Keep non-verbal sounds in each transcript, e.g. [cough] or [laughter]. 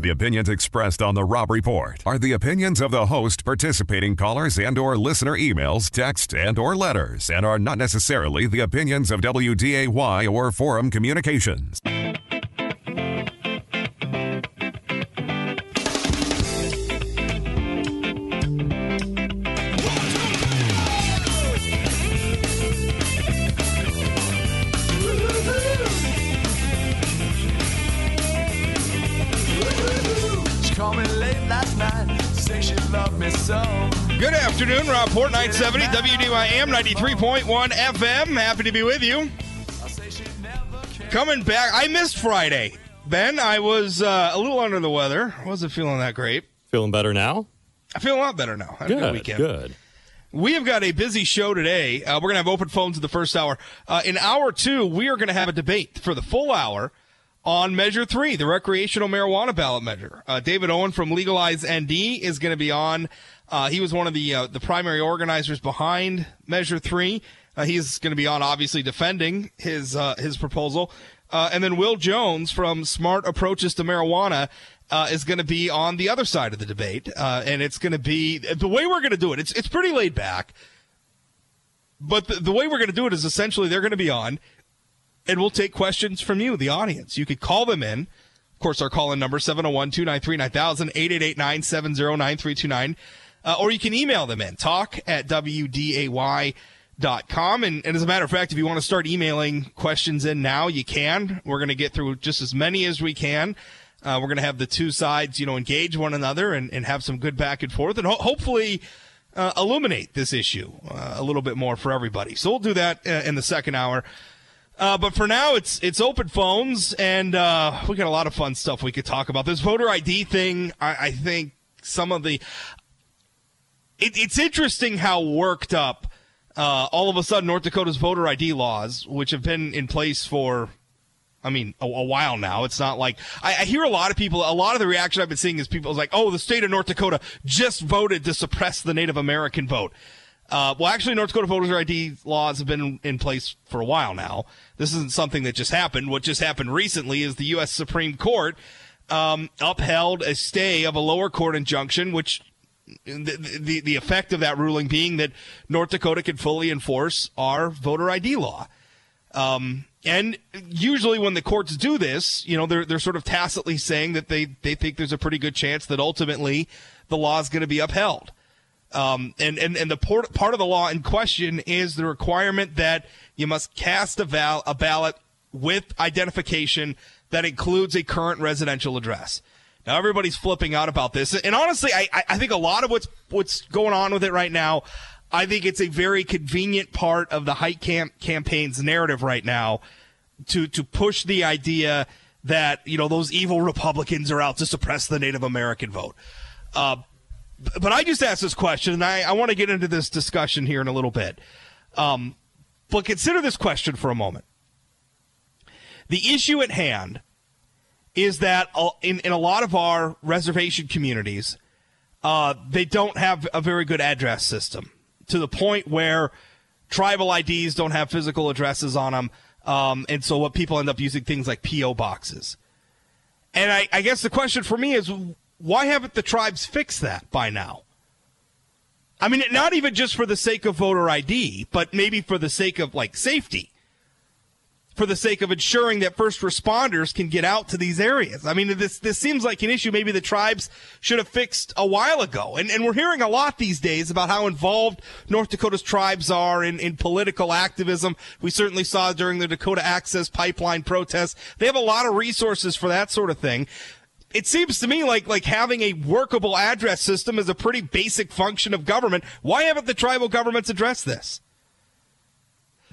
The opinions expressed on the Rob Report are the opinions of the host, participating callers, and or listener emails, text, and or letters, and are not necessarily the opinions of WDAY or Forum Communications. 970 WDYM 93.1 FM. Happy to be with you. I say she'd never care. Coming back, I missed Friday. Ben, I was uh, a little under the weather. Wasn't feeling that great. Feeling better now? I feel a lot better now. Had good Good. weekend. Good. We have got a busy show today. Uh, we're going to have open phones in the first hour. Uh, in hour two, we are going to have a debate for the full hour on Measure 3, the recreational marijuana ballot measure. Uh, David Owens from Legalize ND is going to be on. Uh, he was one of the uh, the primary organizers behind Measure 3. Uh, he's going to be on, obviously, defending his uh, his proposal. Uh, and then Will Jones from Smart Approaches to Marijuana uh, is going to be on the other side of the debate, uh, and it's going to be the way we're going to do it. It's it's pretty laid back, but the, the way we're going to do it is essentially they're going to be on, and we'll take questions from you, the audience. You could call them in. Of course, our call in number 701 293 9000 888 970 9329. Uh, Or you can email them in talk at WDAY.com. And, and as a matter of fact, if you want to start emailing questions in now, you can. We're going to get through just as many as we can. Uh, we're going to have the two sides, you know, engage one another and, and have some good back and forth and ho- hopefully uh, illuminate this issue uh, a little bit more for everybody. So we'll do that uh, in the second hour. Uh, but for now, it's it's open phones, and uh, we got a lot of fun stuff we could talk about. This voter ID thing, I, I think some of the it, it's interesting how worked up uh, all of a sudden North Dakota's voter ID laws, which have been in place for, I mean, a, a while now. It's not like I, I hear a lot of people. A lot of the reaction I've been seeing is people like, "Oh, the state of North Dakota just voted to suppress the Native American vote." Uh, well, actually, North Dakota voter ID laws have been in place for a while now. This isn't something that just happened. What just happened recently is the U.S. Supreme Court um, upheld a stay of a lower court injunction, which the, the the effect of that ruling being that North Dakota can fully enforce our voter ID law. Um, and usually when the courts do this, you know, they're they're sort of tacitly saying that they they think there's a pretty good chance that ultimately the law is going to be upheld. Um, and, and, and the port, part of the law in question is the requirement that you must cast a, val, a ballot with identification that includes a current residential address. Now everybody's flipping out about this, and honestly, I, I- think a lot of what's what's going on with it right now, I think it's a very convenient part of the Heitkamp campaign's narrative right now to to push the idea that you know those evil Republicans are out to suppress the Native American vote. Uh, but I just asked this question, and I, I want to get into this discussion here in a little bit. Um, but consider this question for a moment. The issue at hand is that uh, in, in a lot of our reservation communities, uh, they don't have a very good address system to the point where tribal IDs don't have physical addresses on them. Um, and so what people end up using things like PO boxes. And I, I guess the question for me is why haven't the tribes fixed that by now? I mean, not even just for the sake of voter ID, but maybe for the sake of like safety, for the sake of ensuring that first responders can get out to these areas. I mean, this this seems like an issue maybe the tribes should have fixed a while ago. And and we're hearing a lot these days about how involved North Dakota's tribes are in, in political activism. We certainly saw during the Dakota Access Pipeline protests. They have a lot of resources for that sort of thing it seems to me like like having a workable address system is a pretty basic function of government. Why haven't the tribal governments addressed this?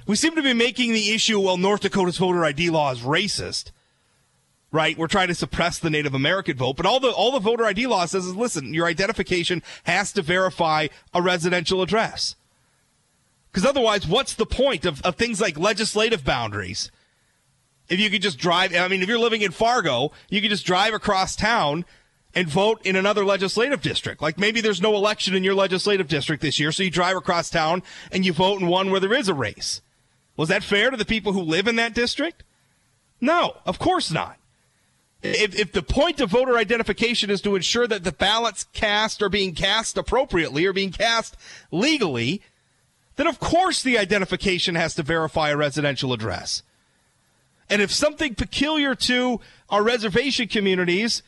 We seem to be making the issue, well, North Dakota's voter ID law is racist. Right? We're trying to suppress the Native American vote, but all the all the voter ID law says is listen, your identification has to verify a residential address. Because otherwise, what's the point of, of things like legislative boundaries? If you could just drive, I mean, if you're living in Fargo, you could just drive across town and vote in another legislative district. Like maybe there's no election in your legislative district this year, so you drive across town and you vote in one where there is a race. Was that fair to the people who live in that district? No, of course not. if, if the point of voter identification is to ensure that the ballots cast are being cast appropriately or being cast legally, then of course the identification has to verify a residential address. And if something peculiar to our reservation communities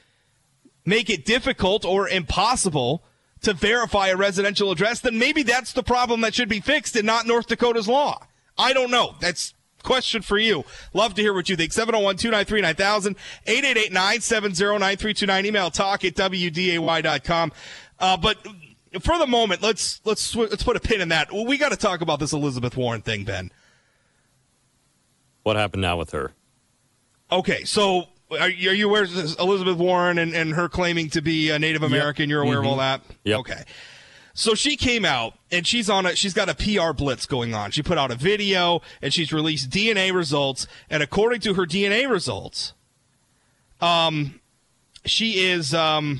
make it difficult or impossible to verify a residential address, then maybe that's the problem that should be fixed and not North Dakota's law. I don't know. That's question for you. Love to hear what you think. 701-293-9000, 888-970-9329. Email talk at WDAY.com. Uh, but for the moment, let's, let's, let's put a pin in that. We got to talk about this Elizabeth Warren thing, Ben. What happened now with her? Okay, so are you, are you aware of Elizabeth Warren and, and her claiming to be a Native American? Yep. You're aware mm-hmm. of all mm-hmm. that? Yep. Okay. So she came out and she's on a she's got a PR blitz going on. She put out a video and she's released DNA results and according to her DNA results um she is um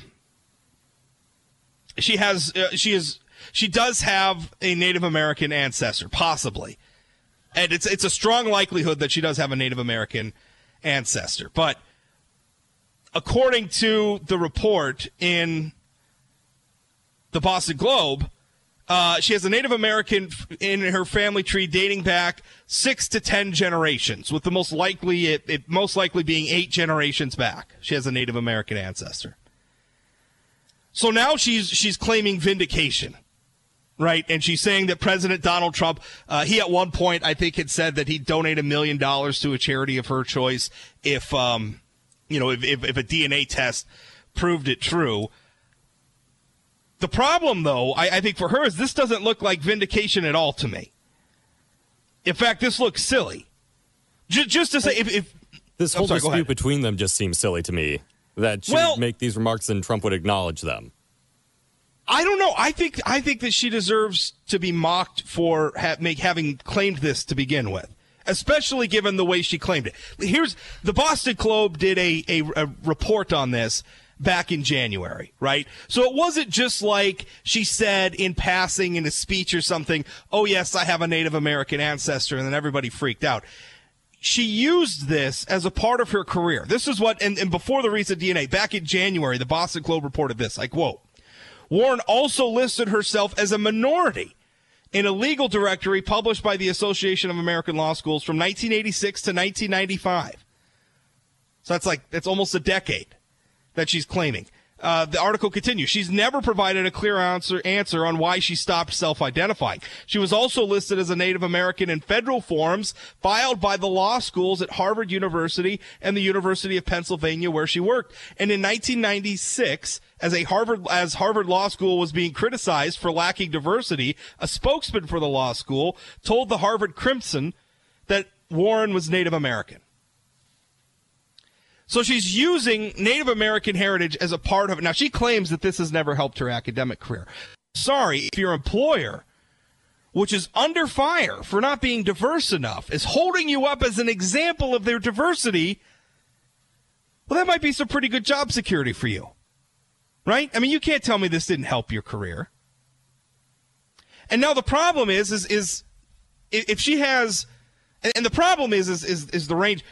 she has uh, she is she does have a Native American ancestor possibly. And it's it's a strong likelihood that she does have a Native American ancestor. But according to the report in the Boston Globe, uh, she has a Native American in her family tree dating back six to ten generations, with the most likely it, it, most likely being eight generations back. She has a Native American ancestor. So now she's she's claiming vindication, right? And she's saying that President Donald Trump, uh, he at one point I think had said that he'd donate a million dollars to a charity of her choice if um, you know if, if, if a DNA test proved it true. The problem, though, I, I think for her is this doesn't look like vindication at all to me. In fact, this looks silly. Just, just to say, if, if this whole sorry, dispute between them just seems silly to me, that she well, would make these remarks and Trump would acknowledge them. I don't know. I think I think that she deserves to be mocked for ha- make, having claimed this to begin with, especially given the way she claimed it. Here's the Boston Globe did a, a, a report on this back in January, right? So it wasn't just like she said in passing in a speech or something, oh, yes, I have a Native American ancestor, and then everybody freaked out. She used this as a part of her career. This is what, and, and before the recent DNA, back in January, the Boston Globe reported this. I quote, Warren also listed herself as a minority in a legal directory published by the Association of American Law Schools from 1986 to 1995. So that's like, that's almost a decade that she's claiming. Uh, the article continues. She's never provided a clear answer, answer on why she stopped self-identifying. She was also listed as a Native American in federal forms filed by the law schools at Harvard University and the University of Pennsylvania where she worked. And in 1996, as a Harvard, as Harvard Law School was being criticized for lacking diversity, a spokesman for the law school told the Harvard Crimson that Warren was Native American. So she's using Native American heritage as a part of it. Now, she claims that this has never helped her academic career. Sorry, if your employer, which is under fire for not being diverse enough, is holding you up as an example of their diversity, well, that might be some pretty good job security for you. Right? I mean, you can't tell me this didn't help your career. And now the problem is, is, is if she has, and the problem is, is, is, is the range.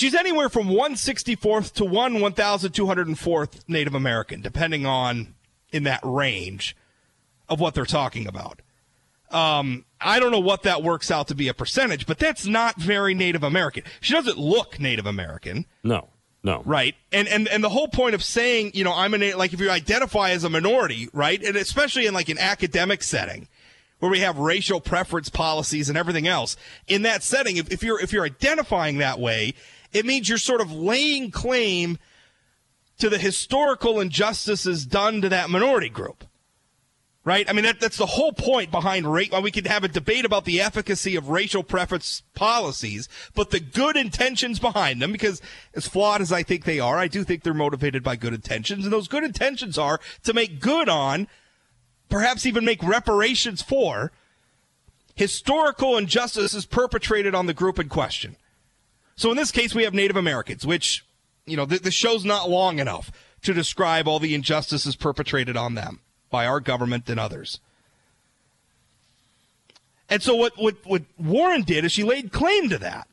She's anywhere from 164th to 1 1204th Native American, depending on in that range of what they're talking about. Um, I don't know what that works out to be a percentage, but that's not very Native American. She doesn't look Native American. No, no. Right. And, and, and the whole point of saying, you know, I'm a, like, if you identify as a minority, right? And especially in like an academic setting where we have racial preference policies and everything else in that setting, if, if you're, if you're identifying that way, it means you're sort of laying claim to the historical injustices done to that minority group. Right? I mean, that, that's the whole point behind race. Well, we could have a debate about the efficacy of racial preference policies, but the good intentions behind them, because as flawed as I think they are, I do think they're motivated by good intentions. And those good intentions are to make good on, perhaps even make reparations for, historical injustices perpetrated on the group in question. So in this case, we have Native Americans, which, you know, the, show's not long enough to describe all the injustices perpetrated on them by our government and others. And so what, what, what Warren did is she laid claim to that.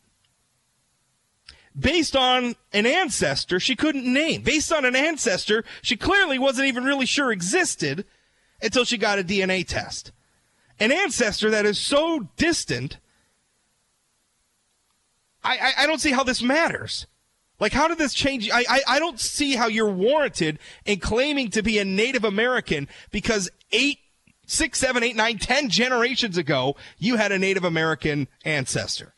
based on an ancestor she couldn't name, based on an ancestor she clearly wasn't even really sure existed until she got a DNA test. An ancestor that is so distant, I, I, don't see how this matters. Like, how did this change? I, I, I don't see how you're warranted in claiming to be a Native American because eight, six, seven, eight, nine, ten generations ago, you had a Native American ancestor.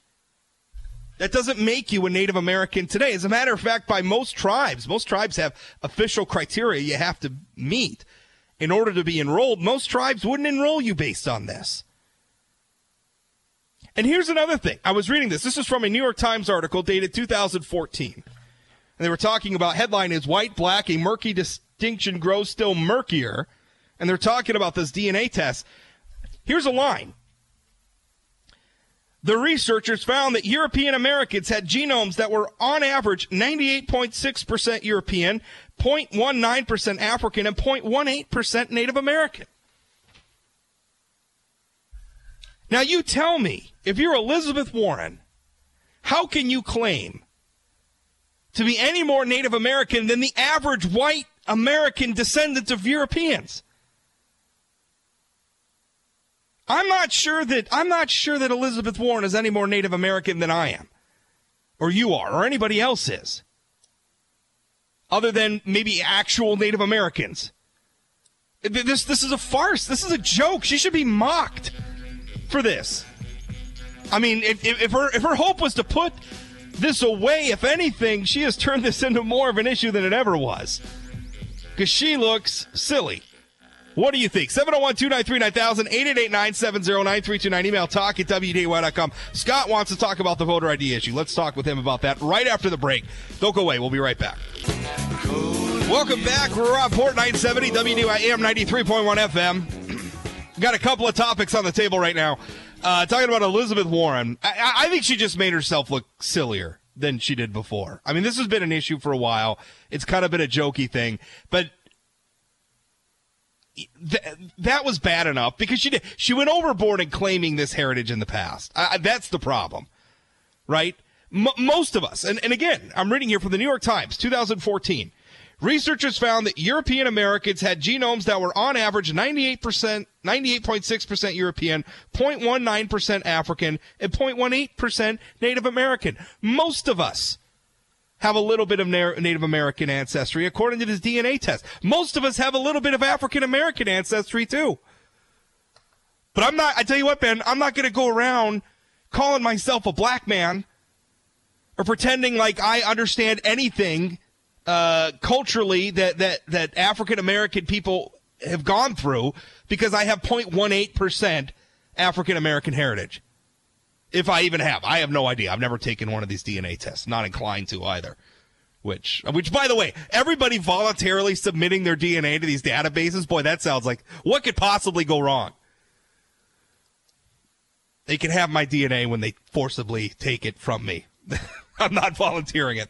That doesn't make you a Native American today. As a matter of fact, by most tribes, most tribes have official criteria you have to meet in order to be enrolled. Most tribes wouldn't enroll you based on this. And here's another thing. I was reading this. This is from a New York Times article dated 2014. And they were talking about headline is white, black, a murky distinction grows still murkier. And they're talking about this DNA test. Here's a line. The researchers found that European Americans had genomes that were on average 98.6% European, 0.19% African, and 0.18% Native American. Now you tell me, if you're Elizabeth Warren, how can you claim to be any more Native American than the average white American descendant of Europeans? I'm not sure that I'm not sure that Elizabeth Warren is any more Native American than I am, or you are, or anybody else is, other than maybe actual Native Americans. This this is a farce. This is a joke. She should be mocked for this. I mean, if, if, her if her hope was to put this away, if anything, she has turned this into more of an issue than it ever was. Because she looks silly. What do you think? 701 293 9000, 888 970 9329. Email talk at WDAY.com. Scott wants to talk about the voter ID issue. Let's talk with him about that right after the break. Don't go away. We'll be right back. Welcome back. We're on Port 970, WDAY AM 93.1 FM. Got a couple of topics on the table right now. Uh, talking about Elizabeth Warren. I, I think she just made herself look sillier than she did before. I mean, this has been an issue for a while. It's kind of been a jokey thing, but th- that was bad enough because she did, she went overboard in claiming this heritage in the past. I, that's the problem, right? M- most of us, and, and again, I'm reading here from the New York Times, 2014. Researchers found that European Americans had genomes that were on average 98%, 98.6% European, 0.19% African, and 0.18% Native American. Most of us have a little bit of Native American ancestry, according to this DNA test. Most of us have a little bit of African American ancestry, too. But I'm not, I tell you what, Ben, I'm not going to go around calling myself a black man or pretending like I understand anything uh, culturally that that that African American people have gone through because I have 0.18 percent African American heritage. If I even have, I have no idea. I've never taken one of these DNA tests. Not inclined to either. Which, which, by the way, everybody voluntarily submitting their DNA to these databases. Boy, that sounds like what could possibly go wrong. They can have my DNA when they forcibly take it from me. [laughs] [laughs] I'm not volunteering it.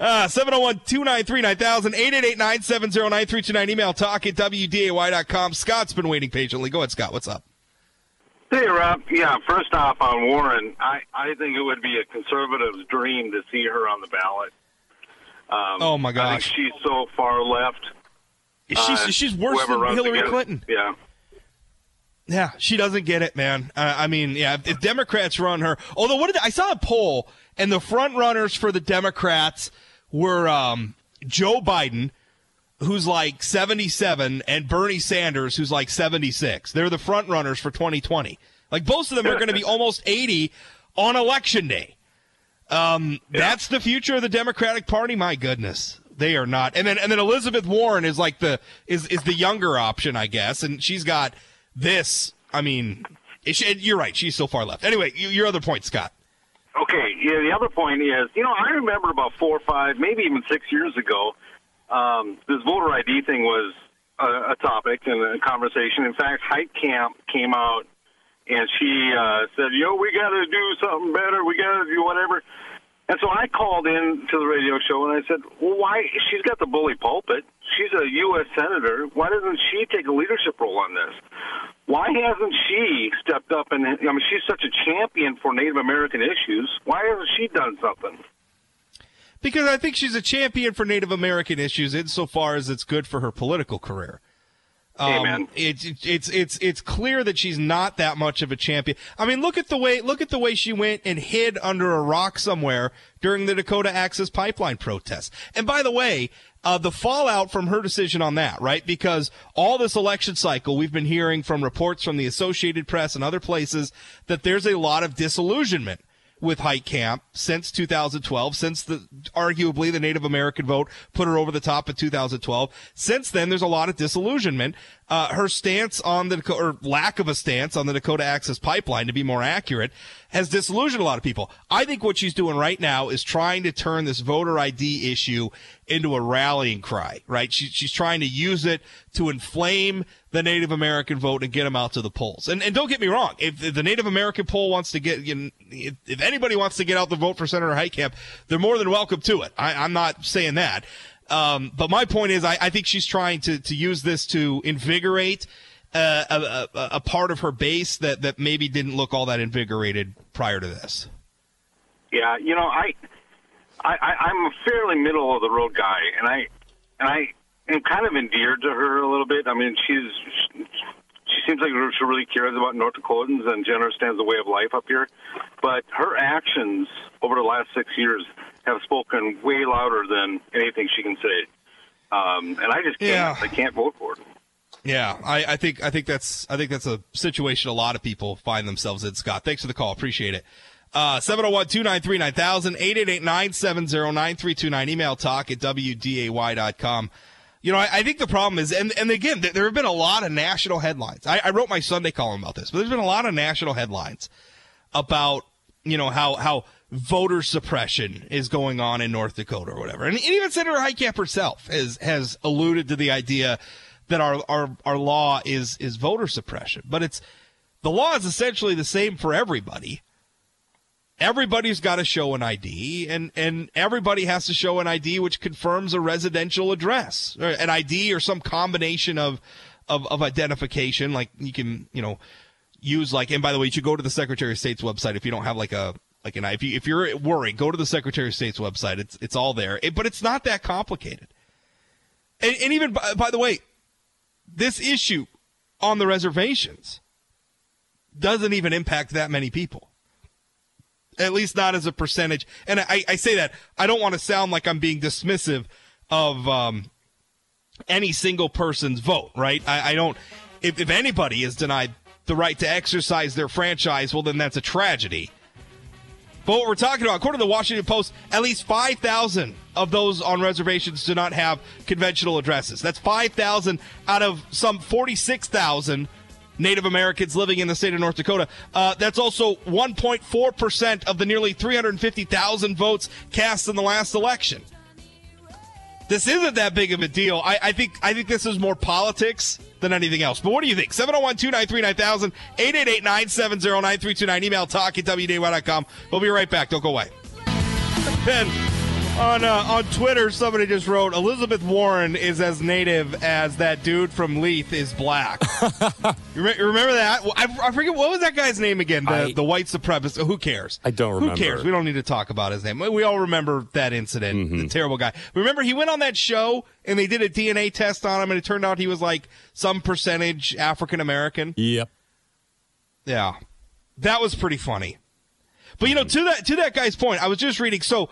Uh, 701 293 9000, 888 970 9329. Email talk at WDAY.com. Scott's been waiting patiently. Go ahead, Scott. What's up? Hey, Rob. Yeah, first off, on Warren, I, I think it would be a conservative's dream to see her on the ballot. Um, oh, my gosh. She's so far left. She's, uh, she's worse than Hillary Clinton. Yeah. Yeah, she doesn't get it, man. Uh, I mean, yeah, if Democrats run her, although what did I saw a poll and the front runners for the Democrats were um, Joe Biden, who's like 77, and Bernie Sanders, who's like 76. They're the front runners for 2020. Like both of them are going to be [laughs] almost 80 on election day. Um, yeah. That's the future of the Democratic Party. My goodness, they are not. And then and then Elizabeth Warren is like the is is the younger option, I guess, and she's got this. I mean, she, you're right. She's so far left. Anyway, your other point, Scott. Okay, yeah, the other point is, you know, I remember about four or five, maybe even six years ago, um, this voter ID thing was a, a topic and a conversation. In fact, Heitkamp came out and she uh, said, "Yo, we got to do something better. We got to do whatever." And so I called in to the radio show and I said, "Well, why? She's got the bully pulpit. She's a U.S. senator. Why doesn't she take a leadership role on this? Why hasn't she stepped up and I mean, she's such a champion for Native American issues. Why hasn't she done something?" because I think she's a champion for Native American issues insofar as it's good for her political career. Um. It's it's it's it's clear that she's not that much of a champion. I mean, look at the way look at the way she went and hid under a rock somewhere during the Dakota Access Pipeline protests. And by the way, uh, the fallout from her decision on that, right? Because all this election cycle, we've been hearing from reports from the Associated Press and other places that there's a lot of disillusionment with Heitkamp since 2012, since the arguably the Native American vote put her over the top in 2012. Since then, there's a lot of disillusionment. Uh, her stance on the or lack of a stance on the Dakota Access Pipeline, to be more accurate, has disillusioned a lot of people. I think what she's doing right now is trying to turn this voter ID issue into a rallying cry. Right? She, she's trying to use it to inflame the Native American vote and get them out to the polls. And and don't get me wrong, if, the Native American poll wants to get, if, if, anybody wants to get out the vote for Senator Heitkamp, they're more than welcome to it. I, I'm not saying that. Um, but my point is, I, I think she's trying to to use this to invigorate. Uh, a, a, a part of her base that, that maybe didn't look all that invigorated prior to this. Yeah, you know, I, I, I'm a fairly middle of the road guy, and I, and I am kind of endeared to her a little bit. I mean, she's she seems like she really cares about North Dakotans and she understands the way of life up here. But her actions over the last six years have spoken way louder than anything she can say. Um, and I just can't. Yeah. I can't vote for her. Yeah, I, I think I think that's I think that's a situation a lot of people find themselves in. Scott, thanks for the call. Appreciate it. Uh, 701-293-9000, 888-970-9329. Email talk at wday.com. You know, I, I, think the problem is, and, and again, there have been a lot of national headlines. I, I wrote my Sunday column about this, but there's been a lot of national headlines about, you know, how, how voter suppression is going on in North Dakota or whatever. And, and even Senator Heitkamp herself has, has alluded to the idea that our, our, our law is, is voter suppression. But it's, the law is essentially the same for everybody everybody's got to show an ID, and and everybody has to show an ID which confirms a residential address, or an ID or some combination of of, of identification. Like you can you know use like, and by the way, you should go to the Secretary of State's website if you don't have like a like an if you if you're worried, go to the Secretary of State's website. It's it's all there, it, but it's not that complicated. And, and even by, by the way, this issue on the reservations doesn't even impact that many people at least not as a percentage. And I, I say that I don't want to sound like I'm being dismissive of um, any single person's vote, right? I, I don't. If, if anybody is denied the right to exercise their franchise, well, then that's a tragedy. But what we're talking about, according to the Washington Post, at least 5,000 of those on reservations do not have conventional addresses. That's 5,000 out of some 46,000 Native Americans living in the state of North Dakota. Uh, that's also 1.4% of the nearly 350,000 votes cast in the last election. This isn't that big of a deal. I, I think I think this is more politics than anything else. But what do you think? 701 293 9000 888 970 9329. Email talk at WDAY.com. We'll be right back. Don't go away. [laughs] on uh, on Twitter, somebody just wrote Elizabeth Warren is as native as that dude from Leith is black. [laughs] you, re- remember that? I, I, forget what was that guy's name again. The, I, the white supremacist. Who cares? I don't remember. Who cares? We don't need to talk about his name. We all remember that incident. Mm-hmm. The terrible guy. Remember he went on that show and they did a DNA test on him and it turned out he was like some percentage African American. Yep. Yeah, that was pretty funny. But you know, to that to that guy's point, I was just reading. So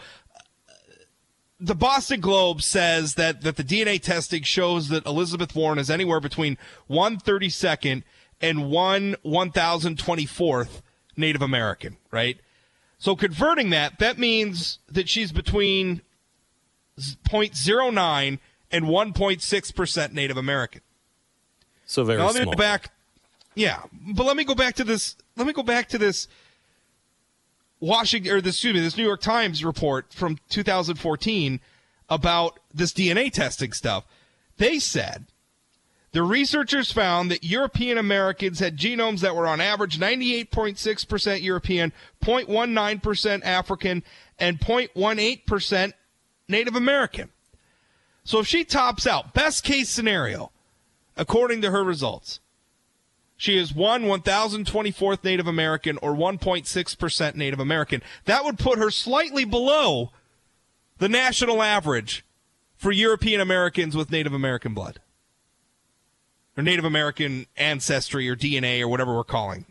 the Boston Globe says that, that the DNA testing shows that Elizabeth Warren is anywhere between 132nd and 1 1024th Native American, right? So converting that, that means that she's between 0.09 and 1.6% Native American. So very now, let me small. back. Yeah, but let me go back to this. Let me go back to this Washington or this, excuse me, this New York Times report from 2014 about this DNA testing stuff. They said the researchers found that European Americans had genomes that were on average 98.6% European, 0.19% African, and 0.18% Native American. So if she tops out, best case scenario, according to her results, she is one 1024th Native American or 1.6% Native American. That would put her slightly below the national average for European Americans with Native American blood? Or Native American ancestry or DNA or whatever we're calling.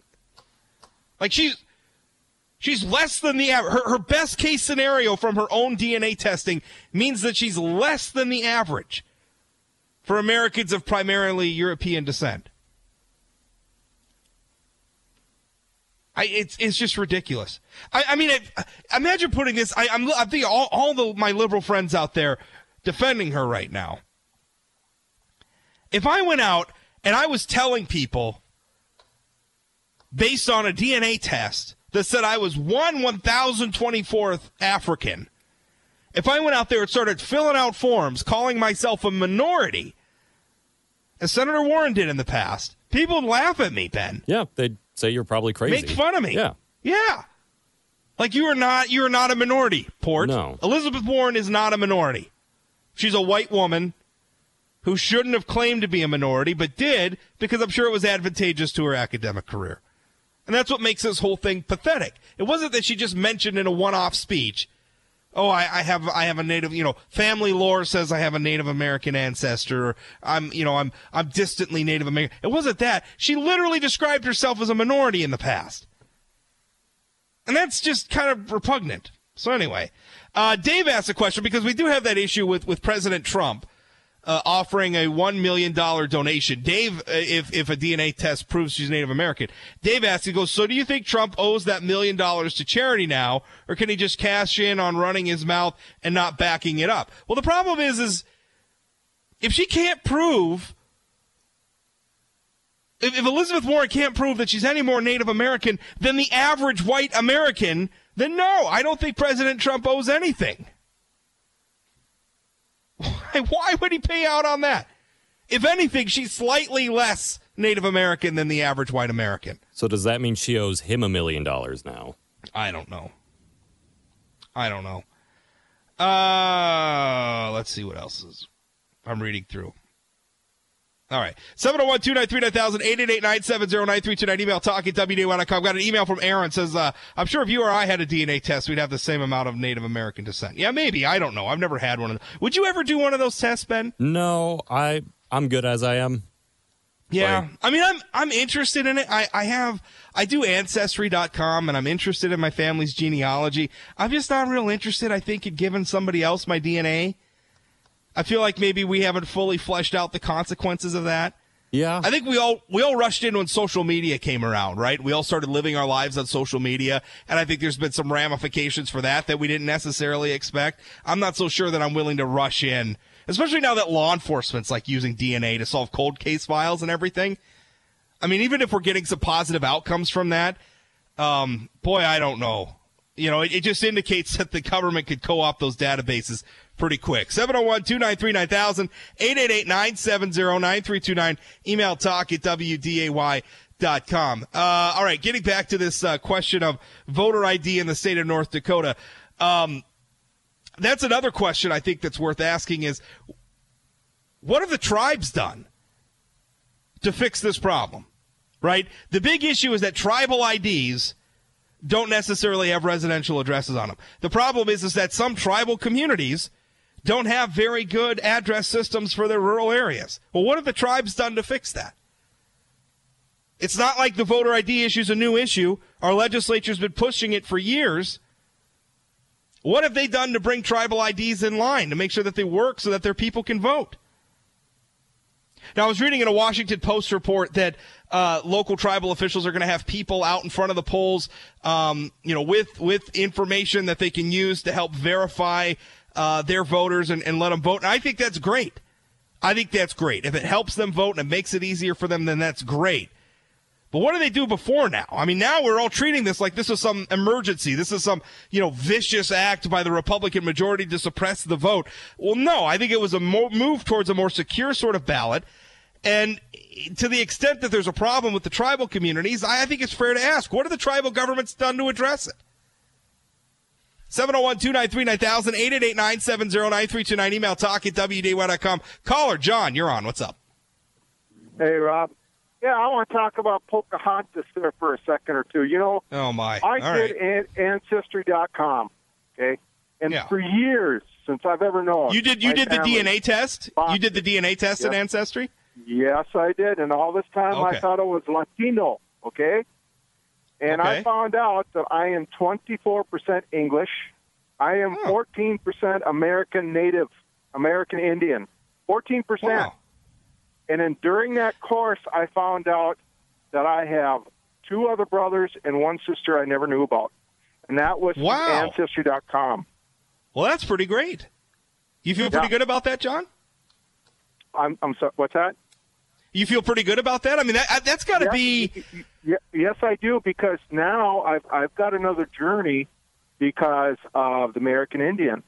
Like she's she's less than the average. Her, her best case scenario from her own DNA testing means that she's less than the average for Americans of primarily European descent. I, it's it's just ridiculous. I, I mean, imagine putting this. I, I'm I think all all the my liberal friends out there defending her right now. If I went out and I was telling people based on a DNA test that said I was one one thousand twenty fourth African, if I went out there and started filling out forms calling myself a minority, as Senator Warren did in the past, people would laugh at me, Ben. Yeah, they'd say you're probably crazy. Make fun of me. Yeah. Yeah. Like you are not you are not a minority, Port. No. Elizabeth Warren is not a minority. She's a white woman who shouldn't have claimed to be a minority, but did because I'm sure it was advantageous to her academic career. And that's what makes this whole thing pathetic. It wasn't that she just mentioned in a one off speech oh, I, I, have I have a native, you know, family lore says I have a Native American ancestor. Or I'm, you know, I'm I'm distantly Native American. It wasn't that. She literally described herself as a minority in the past, and that's just kind of repugnant. So anyway, uh, Dave asked a question because we do have that issue with with President Trump uh, offering a $1 million donation. Dave, uh, if, if a DNA test proves she's Native American, Dave asks, he goes, So do you think Trump owes that million dollars to charity now, or can he just cash in on running his mouth and not backing it up? Well, the problem is, is if she can't prove, if, if Elizabeth Warren can't prove that she's any more Native American than the average white American, then no, I don't think President Trump owes anything. Why, why would he pay out on that? If anything, she's slightly less Native American than the average white American. So does that mean she owes him a million dollars now? I don't know. I don't know. Uh, let's see what else is. I'm reading through. All right. 701 293 9000 888 970 9329. Email talk at WDAY.com. Got an email from Aaron says, uh, I'm sure if you or I had a DNA test, we'd have the same amount of Native American descent. Yeah, maybe. I don't know. I've never had one of them. Would you ever do one of those tests, Ben? No, I, I'm good as I am. Yeah. Like, I mean, I'm, I'm interested in it. I, I have, I do ancestry.com and I'm interested in my family's genealogy. I'm just not real interested, I think, in giving somebody else my DNA. I feel like maybe we haven't fully fleshed out the consequences of that. Yeah. I think we all we all rushed in when social media came around, right? We all started living our lives on social media, and I think there's been some ramifications for that that we didn't necessarily expect. I'm not so sure that I'm willing to rush in, especially now that law enforcement's like using DNA to solve cold case files and everything. I mean, even if we're getting some positive outcomes from that, um, boy, I don't know. You know, it, it just indicates [laughs] that the government could co-opt those databases pretty quick. 701-293-9000, 888-970-9329. Email talk at WDAY.com. Uh, all right, getting back to this uh, question of voter ID in the state of North Dakota. Um, that's another question I think that's worth asking is what have the tribes done to fix this problem? Right? The big issue is that tribal IDs don't necessarily have residential addresses on them. The problem is, is that some tribal communities don't have very good address systems for their rural areas. Well, what have the tribes done to fix that? It's not like the voter ID issue is a new issue. Our legislature's been pushing it for years. What have they done to bring tribal IDs in line to make sure that they work so that their people can vote? Now, I was reading in a Washington Post report that uh, local tribal officials are going to have people out in front of the polls, um, you know, with with information that they can use to help verify uh, their voters and, and let them vote. And I think that's great. I think that's great. If it helps them vote and it makes it easier for them, then that's great. But what do they do before now? I mean, now we're all treating this like this is some emergency. This is some, you know, vicious act by the Republican majority to suppress the vote. Well, no, I think it was a mo- move towards a more secure sort of ballot. And to the extent that there's a problem with the tribal communities, I think it's fair to ask, what have the tribal governments done to address it? 701 293 9000 888 970 9329. Email talk at WDAY.com. Caller, John, you're on. What's up? Hey, Rob. Yeah, I want to talk about Pocahontas there for a second or two. You know, oh my, I All did right. an- Ancestry.com, okay, and yeah. for years since I've ever known. You did you did the DNA test? You did the DNA test in Yeah. Ancestry? Yes, I did, and all this time Okay. I thought it was Latino. Okay, and I found out that I am 24% English. I am hmm. Oh. 14% American Native, American Indian. 14%. Wow. And then during that course, I found out that I have two other brothers and one sister I never knew about, and that was Wow. Ancestry.com. Well, that's pretty great. You feel pretty good about that, John? I'm, I'm sorry. What's that? You feel pretty good about that? I mean, that that's got to be yes, I do because now I've I've got another journey because of the American Indian.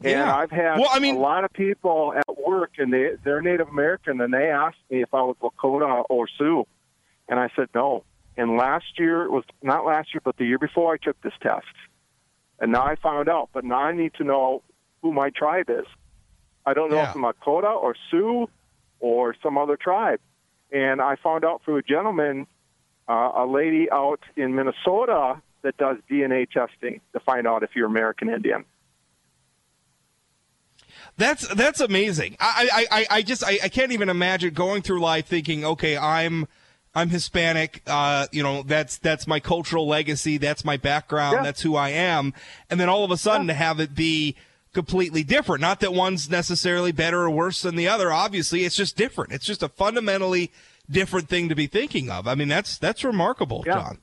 And Yeah. I've had Well, I mean- a lot of people at work, and they they're Native American, and they asked me if I was Lakota or Sioux, and I said no. And last year it was not last year, but the year before I took this test, and now I found out. But now I need to know who my tribe is. I don't know Yeah. if I'm Lakota or Sioux or some other tribe. And I found out through a gentleman, uh, a lady out in Minnesota that does DNA testing to find out if you're American Indian. That's that's amazing. I I, I, just I, I can't even imagine going through life thinking, okay, I'm I'm Hispanic. Uh, you know, that's that's my cultural legacy. That's my background. Yeah. That's who I am. And then all of a sudden to have it be completely different. Not that one's necessarily better or worse than the other. Obviously, it's just different. It's just a fundamentally different thing to be thinking of. I mean, that's that's remarkable, Yeah. John.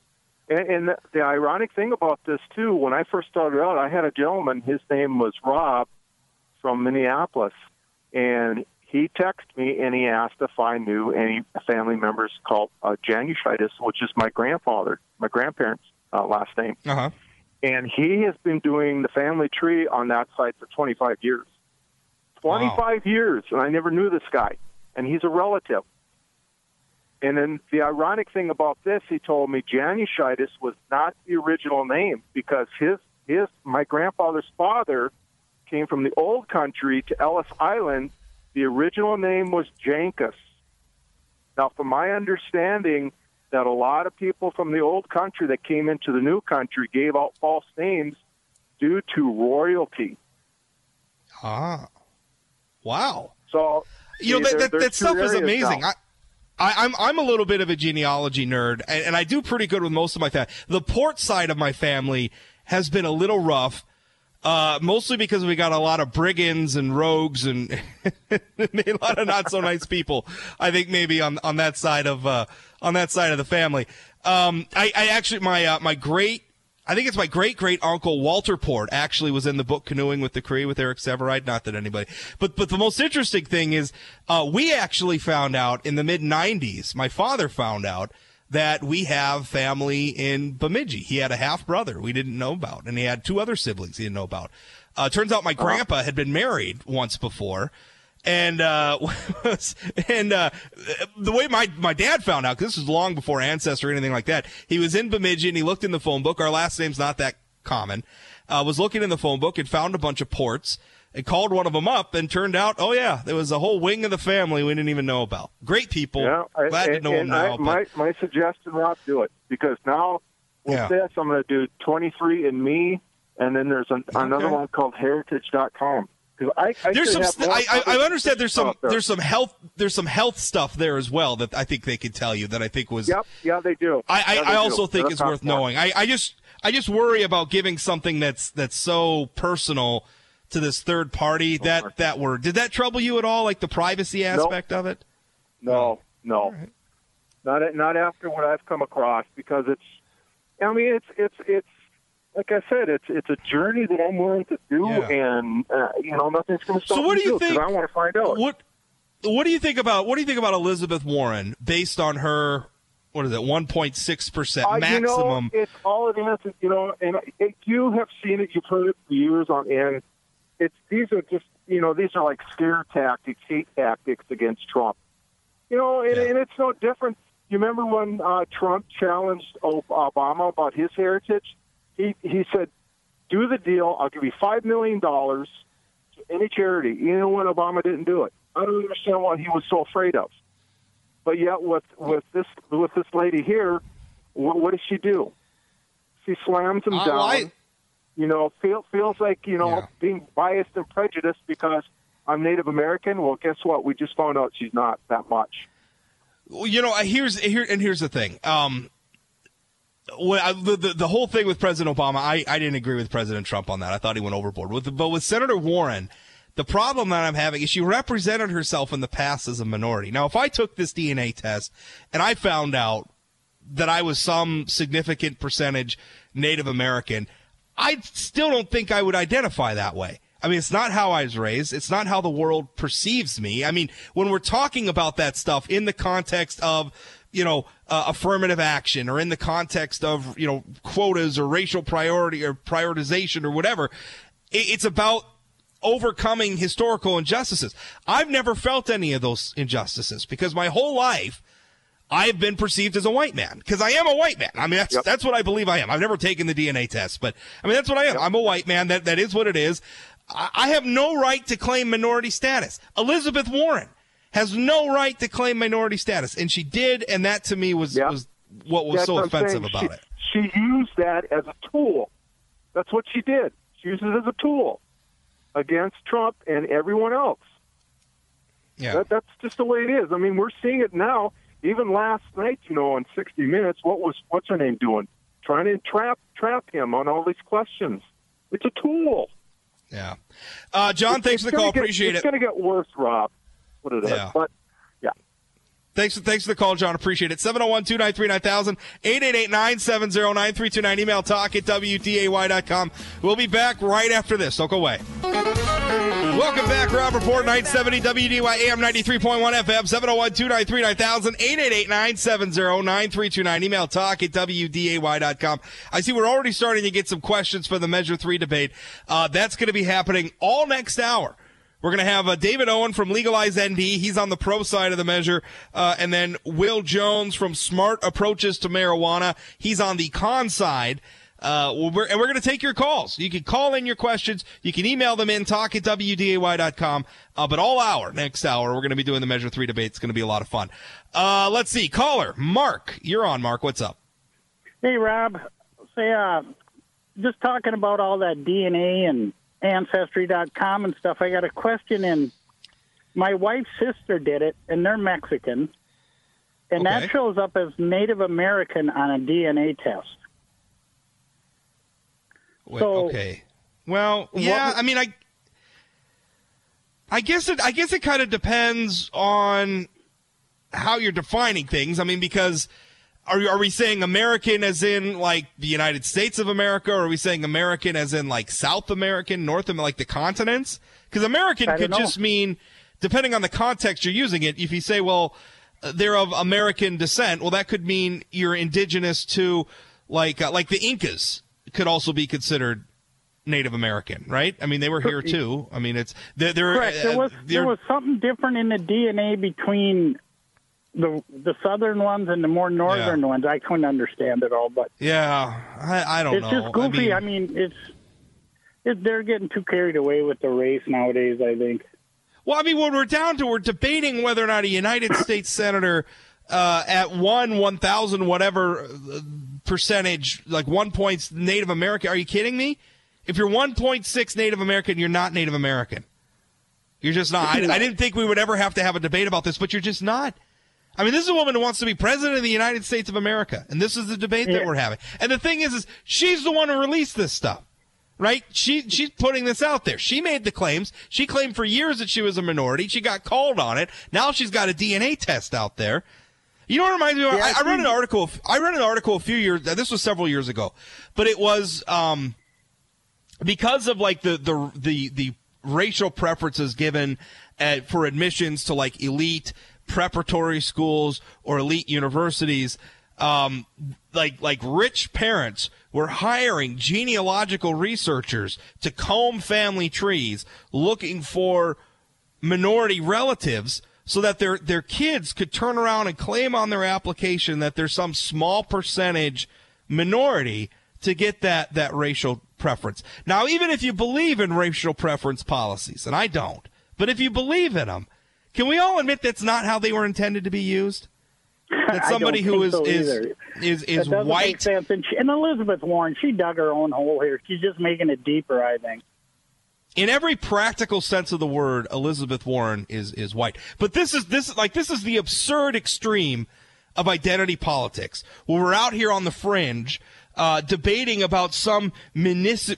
And, and the, the ironic thing about this too, when I first started out, I had a gentleman. His name was Rob from Minneapolis, and he texted me and he asked if I knew any family members called uh, Janushitis, which is my grandfather, my grandparents' uh, last name. Uh huh. And he has been doing the family tree on that site for 25 years. 25 years, and I never knew this guy, and he's a relative. And then the ironic thing about this, he told me Janushitis was not the original name because his his my grandfather's father came from the old country to Ellis Island. The original name was Jankus. Now, from my understanding, that a lot of people from the old country that came into the new country gave out false names due to royalty. Ah. Wow. So you know that, that, that stuff is amazing. now. I, I, I'm I'm a little bit of a genealogy nerd, and, and I do pretty good with most of my family. The port side of my family has been a little rough, uh, mostly because we got a lot of brigands and rogues and [laughs] a lot of not so nice people. I think maybe on on that side of uh, on that side of the family. Um, I, I actually my uh, my great I think it's my great great uncle Walter Port actually was in the book Canoeing with the Cree with Eric Sevareid. Not that anybody, but but the most interesting thing is uh, we actually found out in the mid '90s. My father found out that we have family in Bemidji. He had a half brother we didn't know about, and he had two other siblings he didn't know about. Uh, turns out my grandpa had been married once before. And uh, [laughs] and uh, the way my my dad found out, 'cause this was long before Ancestry or anything like that. He was in Bemidji and he looked in the phone book. Our last name's not that common. Uh, was looking in the phone book and found a bunch of ports and called one of them up and turned out, oh yeah, there was a whole wing of the family we didn't even know about. Great people. Yeah, I, Glad and, to know them and now. I, but- my my suggestion, Rob, do it because now with Yeah. this, I'm going to do 23 and Me, and then there's an, another one called Heritage.com. I, I there's some. I, I, I understand. There's some. There's some health. There's some health stuff there as well that I think they could tell you that I think was. Yep, yeah, they do. I, Yeah, I, I do. also think They're it's worth knowing. I, I just I just worry about giving something that's that's so personal to this third party. That that word did that trouble you at all? Like the privacy aspect of it? No, no, not not after what I've come across because it's. I mean, it's it's it's like I said, it's it's a journey that I'm willing to do, Yeah. and uh, you know nothing's going to stop So what me do you think- I want to find out. What What do you think about What do you think about Elizabeth Warren based on her? What is it? One point six percent Uh, maximum. You know, it's all it is. is, You know, and it, you have seen it. You've heard it for years on end. It's these are just you know these are like scare tactics, hate tactics against Trump. You know, and, Yeah. and it's no different. You remember when uh, Trump challenged Obama about his heritage? He he said, "Do the deal. I'll give you five million dollars to any charity." You know when Obama didn't do it? I don't understand what he was so afraid of. But yet, with with this with this lady here, what, what does she do? She slams him Uh, down. I- you know, feel, feels like, you know, Yeah. being biased and prejudiced because I'm Native American. Well, guess what? We just found out she's not that much. Well, you know, here's here and here's the thing. Um, I, the, the whole thing with President Obama, I, I didn't agree with President Trump on that. I thought he went overboard. With but with Senator Warren, the problem that I'm having is she represented herself in the past as a minority. Now, if I took this DNA test and I found out that I was some significant percentage Native American, I still don't think I would identify that way. I mean, it's not how I was raised. It's not how the world perceives me. I mean, when we're talking about that stuff in the context of, you know, uh, affirmative action or in the context of, you know, quotas or racial priority or prioritization or whatever, it, it's about overcoming historical injustices. I've never felt any of those injustices because my whole life, I have been perceived as a white man because I am a white man. I mean, that's Yep. that's what I believe I am. I've never taken the DNA test, but I mean, that's what I am. I'm a white man. That that is what it is. I, I have no right to claim minority status. Elizabeth Warren has no right to claim minority status, and she did, and that to me was Yep. was what was That's so what offensive saying. about she, it. She used that as a tool. That's what she did. She used it as a tool against Trump and everyone else. Yeah, That, that's just the way it is. I mean, we're seeing it now. Even last night, you know, on 60 Minutes, what was what's her name doing? Trying to trap trap him on all these questions. It's a tool. yeah. Uh, John, thanks for the call. get- Appreciate it's it. It's going to get worse, Rob. What it is. Yeah. But yeah, Thanks, thanks for the call, John. Appreciate it. 701-293-9000, 888-970-9329. Email talk at WDAY.com. We'll be back right after this. Don't go away. Welcome back, Rob Report, 970 WDAY AM 93.1 FM, 701-293-9000, 888-970-9329. Email talk at WDAY.com. I see we're already starting to get some questions for the Measure 3 debate. Uh, that's going to be happening all next hour. We're going to have uh, David Owens from Legalize ND. He's on the pro side of the measure. Uh, and then Will Jones from Smart Approaches to Marijuana. He's on the con side. Uh, we're, and we're going to take your calls. You can call in your questions. You can email them in, talk at WDAY.com. Uh, but all hour, next hour, we're going to be doing the Measure 3 debate. It's going to be a lot of fun. Uh, let's see. Caller, Mark. You're on, Mark. What's up? Hey, Rob. Say, uh, just talking about all that DNA and Ancestry.com and stuff, I got a question in. My wife's sister did it, and they're Mexican. And Okay. that shows up as Native American on a DNA test. Wait, So- okay. Well, yeah. I mean, I, I guess it. I guess it kind of depends on how you're defining things. I mean, because are are we saying American as in like the United States of America, or are we saying American as in like South American, North America, like the continents? Because American could know. just mean, depending on the context you're using it. If you say, well, uh, they're of American descent, well, that could mean you're indigenous to like uh, like the Incas could also be considered Native American, right? I mean, they were here too. I mean, it's they're, they're Correct. uh, There was they're- there was something different in the DNA between the the southern ones and the more northern Yeah. ones. I couldn't understand it all, but yeah. I, I don't know. it's know. just goofy. I mean, it's it, they're getting too carried away with the race nowadays. I think. Well, I mean, when we're down to, we're debating whether or not a United [coughs] States senator uh, at one, one thousand, whatever uh, percentage, like one points Native American. Are you kidding me? If you're one point six Native American, you're not Native American. You're just not. I, I didn't think we would ever have to have a debate about this, but you're just not. I mean, this is a woman who wants to be president of the United States of America, and this is the debate that Yeah. we're having. And the thing is, is she's the one who released this stuff, right? She she's putting this out there. She made the claims. She claimed for years that she was a minority. She got called on it. Now she's got a DNA test out there. You know what reminds me? Of, Yeah, I, I read an article. I read an article a few years. This was several years ago, but it was um, because of like the the the the racial preferences given at, for admissions to like elite preparatory schools or elite universities um, like like rich parents were hiring genealogical researchers to comb family trees looking for minority relatives so that their their kids could turn around and claim on their application that there's some small percentage minority to get that that racial preference. Now, even if you believe in racial preference policies, and I don't, but if you believe in them, can we all admit that's not how they were intended to be used? [laughs] that somebody who is so is, is is that white. And, she, and Elizabeth Warren, she dug her own hole here. She's just making it deeper, I think. In every practical sense of the word, Elizabeth Warren is is white. But this is this is like this is the absurd extreme of identity politics. Where we're out here on the fringe uh, debating about some minis-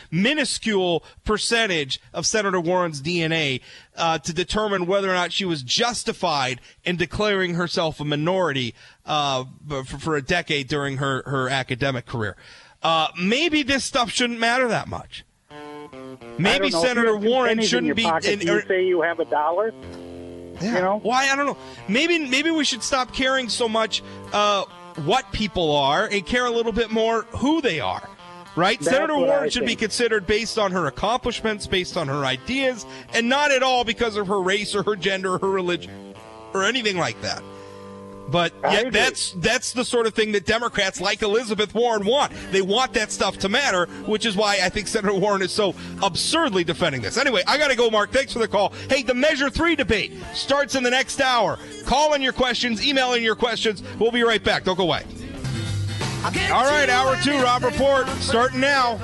[laughs] minuscule percentage of Senator Warren's DNA uh, to determine whether or not she was justified in declaring herself a minority uh, for, for, a decade during her, her academic career. Uh, maybe this stuff shouldn't matter that much. Maybe Senator Warren shouldn't be. In, you say you have a dollar. Yeah. You know? Why? I don't know. Maybe maybe we should stop caring so much uh, what people are and care a little bit more who they are. Right? That's Senator Warren should be considered based on her accomplishments, based on her ideas, and not at all because of her race or her gender or her religion or anything like that. But yet that's that's the sort of thing that Democrats like Elizabeth Warren want. They want that stuff to matter, which is why I think Senator Warren is so absurdly defending this. Anyway, I got to go, Mark. Thanks for the call. Hey, the Measure 3 debate starts in the next hour. Call in your questions, email in your questions. We'll be right back. Don't go away. All right, hour two, Rob Report, starting now.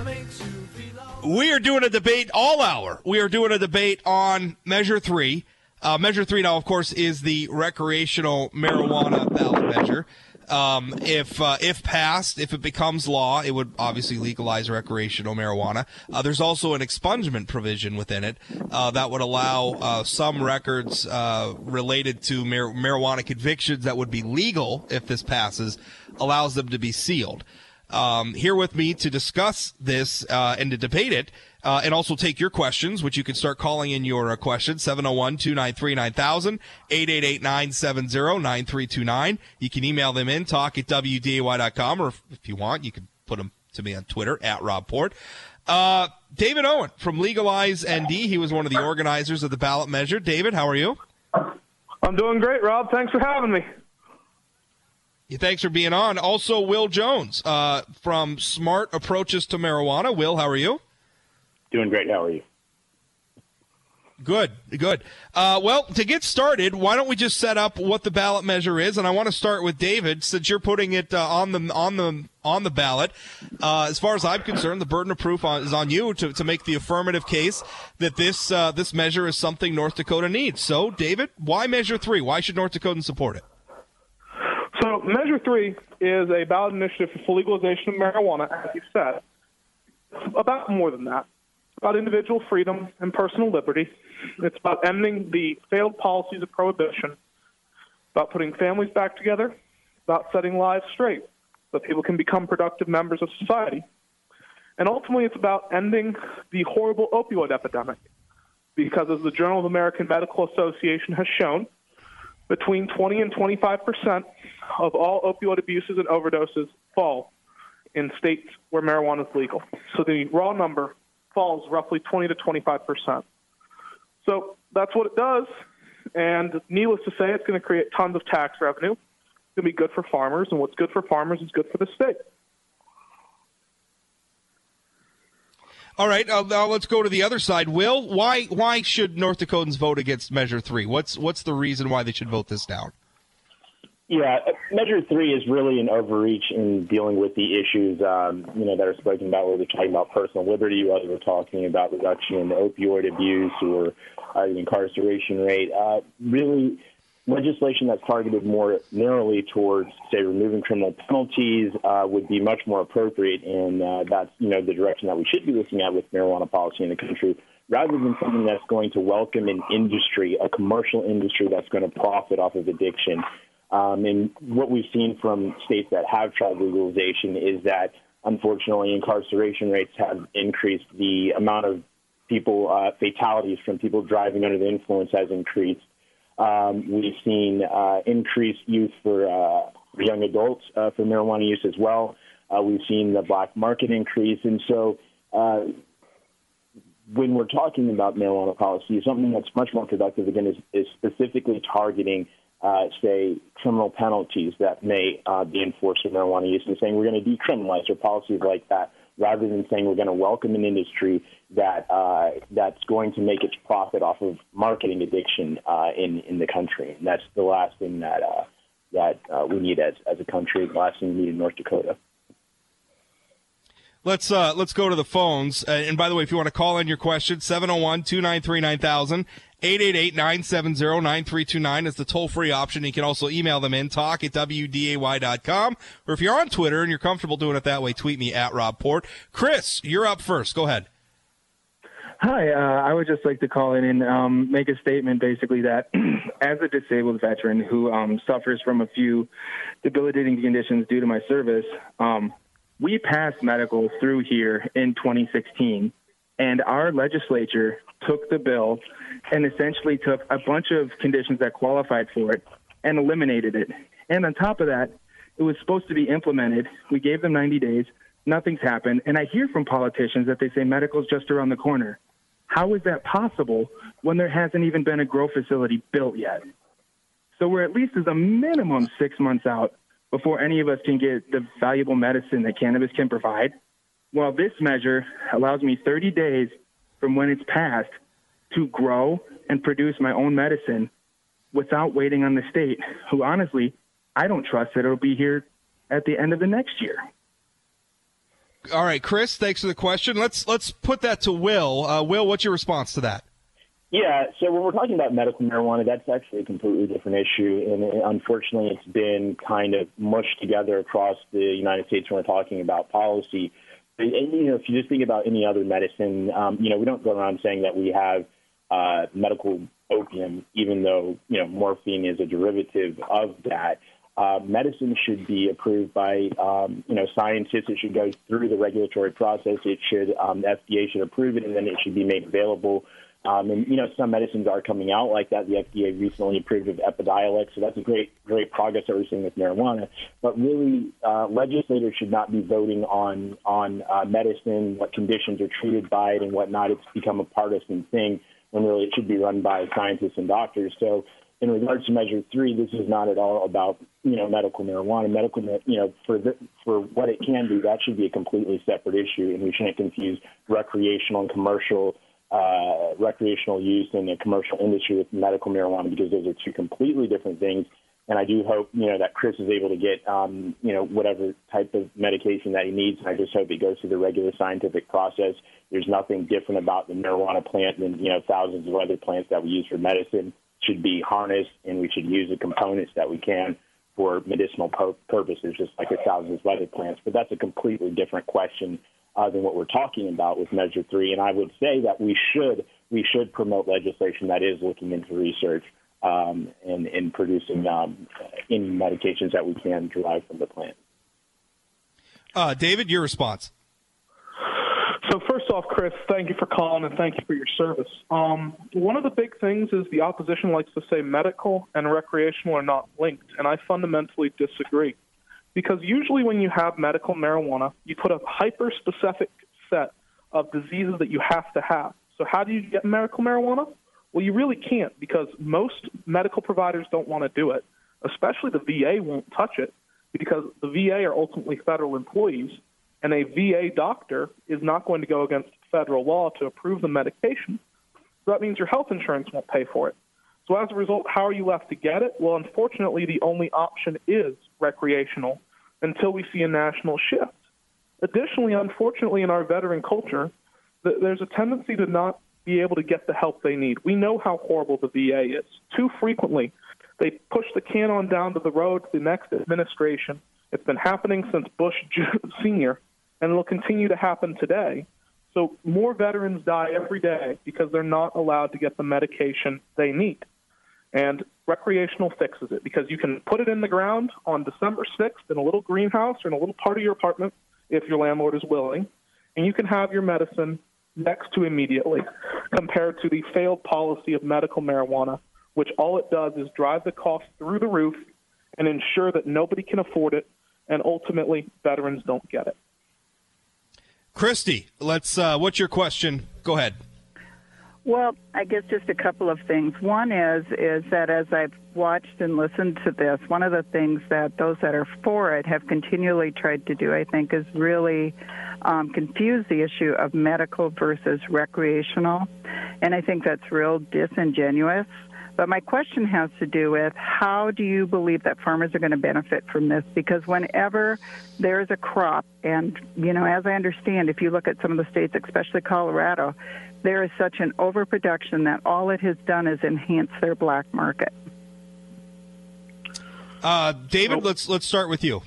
We are doing a debate all hour. We are doing a debate on Measure 3. Uh, measure 3 now, of course, is the recreational marijuana ballot measure. Um, if uh, if passed, if it becomes law, it would obviously legalize recreational marijuana. Uh, there's also an expungement provision within it uh, that would allow uh, some records uh, related to mar- marijuana convictions that would be legal if this passes, allows them to be sealed. Um, here with me to discuss this uh, and to debate it, uh, and also take your questions, which you can start calling in your uh, questions 701 293 9000, 888 970 9329. You can email them in, talk at WDAY.com, or if, if you want, you can put them to me on Twitter at Rob Port. Uh, David Owens from Legalize ND. He was one of the organizers of the ballot measure. David, how are you? I'm doing great, Rob. Thanks for having me. Yeah, Thanks for being on. Also, Will Jones uh, from Smart Approaches to Marijuana. Will, how are you? Doing great. How are you? Good, good. Uh, well, to get started, why don't we just set up what the ballot measure is? And I want to start with David, since you're putting it uh, on the on the on the ballot. Uh, as far as I'm concerned, the burden of proof on, is on you to, to make the affirmative case that this uh, this measure is something North Dakota needs. So, David, why Measure Three? Why should North Dakotans support it? So, Measure 3 is a ballot initiative for legalization of marijuana, as you said. About more than that. About individual freedom and personal liberty. It's about ending the failed policies of prohibition, about putting families back together, about setting lives straight so people can become productive members of society. And ultimately, it's about ending the horrible opioid epidemic. Because, as the Journal of American Medical Association has shown, between 20 and 25 percent of all opioid abuses and overdoses fall in states where marijuana is legal. So the raw number falls roughly 20 to 25 percent. So that's what it does. And needless to say, it's going to create tons of tax revenue. It's going to be good for farmers, and what's good for farmers is good for the state. All right, uh, now let's go to the other side. Will, why why should North Dakotans vote against Measure Three? What's what's the reason why they should vote this down? Yeah, Measure Three is really an overreach in dealing with the issues, um, you know, that are spoken about. Whether we're talking about personal liberty, whether we're talking about reduction in opioid abuse or uh, the incarceration rate. Uh, really, legislation that's targeted more narrowly towards, say, removing criminal penalties uh, would be much more appropriate, and uh, that's you know the direction that we should be looking at with marijuana policy in the country, rather than something that's going to welcome an industry, a commercial industry that's going to profit off of addiction. Um, and what we've seen from states that have tried legalization is that, unfortunately, incarceration rates have increased. The amount of people uh, fatalities from people driving under the influence has increased. Um, we've seen uh, increased use for, uh, young adults uh, for marijuana use as well. Uh, we've seen the black market increase, and so uh, when we're talking about marijuana policy, something that's much more productive again is, is specifically targeting, uh, say, criminal penalties that may uh, be enforced for marijuana use, and saying we're going to decriminalize or policies like that rather than saying we're going to welcome an industry that uh, that's going to make its profit off of marketing addiction uh, in in the country. And that's the last thing that uh, that uh, we need as, as a country, the last thing we need in North Dakota. Let's uh, let's go to the phones. Uh, and by the way, if you want to call in your question, 701-293-9000, 888-970-9329 is the toll-free option. You can also email them in, talk at WDAY.com. Or if you're on Twitter and you're comfortable doing it that way, tweet me at Rob Port. Chris, you're up first. Go ahead. Hi, uh, I would just like to call in and um, make a statement basically that [clears throat] as a disabled veteran who um, suffers from a few debilitating conditions due to my service, um, we passed medical through here in 2016, and our legislature took the bill and essentially took a bunch of conditions that qualified for it and eliminated it. And on top of that, it was supposed to be implemented. We gave them 90 days. Nothing's happened. And I hear from politicians that they say medical's just around the corner. How is that possible when there hasn't even been a grow facility built yet? So we're at least as a minimum six months out before any of us can get the valuable medicine that cannabis can provide. While this measure allows me 30 days from when it's passed to grow and produce my own medicine without waiting on the state, who honestly, I don't trust that it'll be here at the end of the next year. All right, Chris, thanks for the question. Let's let's put that to Will. Uh, Will, what's your response to that? Yeah, so when we're talking about medical marijuana, that's actually a completely different issue, and unfortunately, it's been kind of mushed together across the United States when we're talking about policy. And, you know, if you just think about any other medicine, um, you know, we don't go around saying that we have uh, medical opium, even though you know morphine is a derivative of that. Uh, medicine should be approved by um, you know scientists. It should go through the regulatory process. It should um, FDA should approve it, and then it should be made available um, and you know, some medicines are coming out like that. The FDA recently approved of Epidiolex, so that's a great, great progress that we're seeing with marijuana. But really, uh, legislators should not be voting on on uh, medicine, what conditions are treated by it, and whatnot. It's become a partisan thing when really it should be run by scientists and doctors. So, in regards to Measure Three, this is not at all about you know medical marijuana. Medical, you know, for the, for what it can do, that should be a completely separate issue, and we shouldn't confuse recreational and commercial uh, recreational use in the commercial industry with medical marijuana because those are two completely different things. And I do hope, you know, that Chris is able to get, um, you know, whatever type of medication that he needs. And I just hope it goes through the regular scientific process. There's nothing different about the marijuana plant than, you know, thousands of other plants that we use for medicine should be harnessed and we should use the components that we can for medicinal purposes, just like the thousands of other plants. But that's a completely different question uh, than what we're talking about with Measure Three. And I would say that we should we should promote legislation that is looking into research um, and, and producing um, any medications that we can derive from the plant. Uh, David, your response. So first off, Chris, thank you for calling and thank you for your service. Um, one of the big things is the opposition likes to say medical and recreational are not linked, and I fundamentally disagree because usually when you have medical marijuana, you put a hyper specific set of diseases that you have to have. So, how do you get medical marijuana? Well, you really can't because most medical providers don't want to do it, especially the VA won't touch it because the VA are ultimately federal employees, and a VA doctor is not going to go against federal law to approve the medication. So that means your health insurance won't pay for it. So as a result, how are you left to get it? Well, unfortunately, the only option is recreational until we see a national shift. Additionally, unfortunately, in our veteran culture, there's a tendency to not be able to get the help they need. We know how horrible the VA is. Too frequently, they push the can on down to the road to the next administration. It's been happening since Bush [laughs] Sr., and it'll continue to happen today. So more veterans die every day because they're not allowed to get the medication they need. And recreational fixes it because you can put it in the ground on December 6th in a little greenhouse or in a little part of your apartment if your landlord is willing, and you can have your medicine next to immediately compared to the failed policy of medical marijuana, which all it does is drive the cost through the roof and ensure that nobody can afford it and ultimately veterans don't get it. Christy, let's uh, what's your question? Go ahead. Well, I guess just a couple of things. One is is that as I've watched and listened to this, one of the things that those that are for it have continually tried to do, I think, is really um, confuse the issue of medical versus recreational, and I think that's real disingenuous But my question has to do with how do you believe that farmers are going to benefit from this? Because whenever there is a crop, and, you know, as I understand, if you look at some of the states, especially Colorado, there is such an overproduction that all it has done is enhance their black market. Uh, David, let's let's start with you.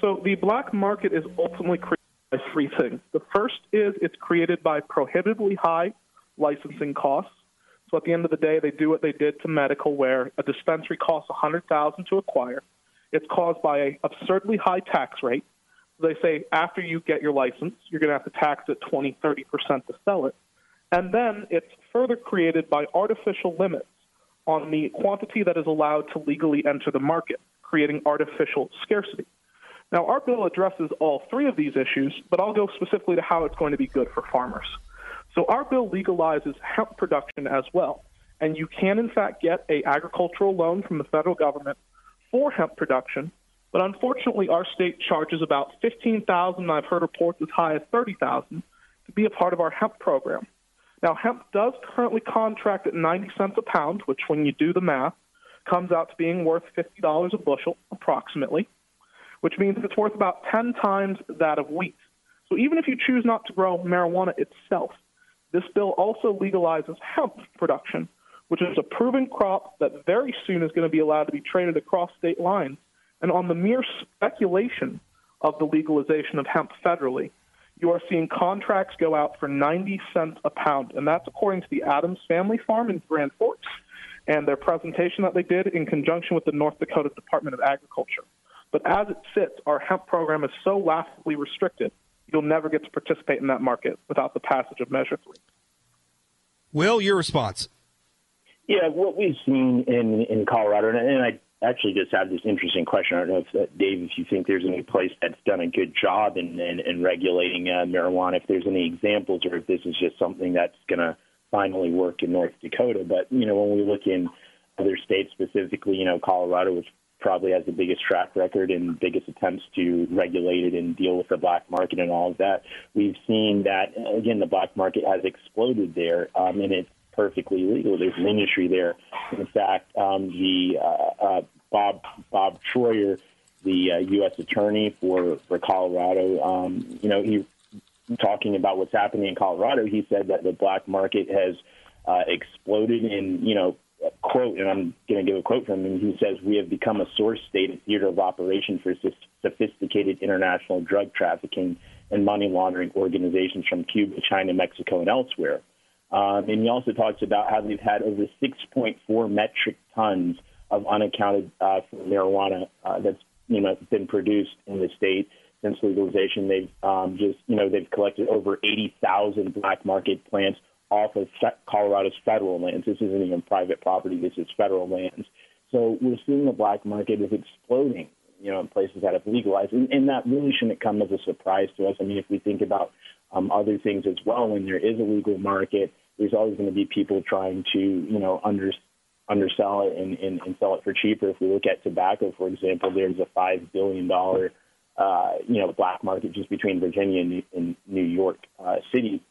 So the black market is ultimately created by three things. The first is it's created by prohibitively high licensing costs. So at the end of the day, they do what they did to medical, where a dispensary costs a hundred thousand to acquire. It's caused by a absurdly high tax rate. They say after you get your license, you're going to have to tax it 20, 30 percent to sell it, and then it's further created by artificial limits on the quantity that is allowed to legally enter the market, creating artificial scarcity. Now, our bill addresses all three of these issues, but I'll go specifically to how it's going to be good for farmers. So, our bill legalizes hemp production as well, and you can, in fact, get a agricultural loan from the federal government for hemp production. But unfortunately, our state charges about fifteen thousand. I've heard reports as high as thirty thousand to be a part of our hemp program. Now, hemp does currently contract at 90 cents a pound, which, when you do the math, comes out to being worth $50 a bushel, approximately which means it's worth about 10 times that of wheat. So even if you choose not to grow marijuana itself, this bill also legalizes hemp production, which is a proven crop that very soon is going to be allowed to be traded across state lines. And on the mere speculation of the legalization of hemp federally, you are seeing contracts go out for 90 cents a pound. And that's according to the Adams Family Farm in Grand Forks and their presentation that they did in conjunction with the North Dakota Department of Agriculture. But as it sits, our hemp program is so laughably restricted, you'll never get to participate in that market without the passage of Measure 3. Will, your response? Yeah, what we've seen in, in Colorado, and, and I actually just have this interesting question. I don't know if, uh, Dave, if you think there's any place that's done a good job in, in, in regulating uh, marijuana, if there's any examples, or if this is just something that's going to finally work in North Dakota. But, you know, when we look in other states, specifically, you know, Colorado, which probably has the biggest track record and biggest attempts to regulate it and deal with the black market and all of that. We've seen that again, the black market has exploded there, um, and it's perfectly legal. There's an industry there. In fact, um, the uh, uh, Bob Bob Troyer, the uh, U.S. attorney for for Colorado, um, you know, he talking about what's happening in Colorado. He said that the black market has uh, exploded in you know quote, and I'm going to give a quote from him. He says, "We have become a source state, a theater of operation for sophisticated international drug trafficking and money laundering organizations from Cuba, China, Mexico, and elsewhere." Um, and he also talks about how they've had over 6.4 metric tons of unaccounted uh, for marijuana uh, that's you know been produced in the state since legalization. They've um, just you know they've collected over 80,000 black market plants off of Colorado's federal lands. This isn't even private property. This is federal lands. So we're seeing the black market is exploding, you know, in places that have legalized, and, and that really shouldn't come as a surprise to us. I mean, if we think about um, other things as well, when there is a legal market, there's always going to be people trying to, you know, under, undersell it and, and, and sell it for cheaper. If we look at tobacco, for example, there's a five billion dollar, uh, you know, black market just between Virginia and New, and New York uh, City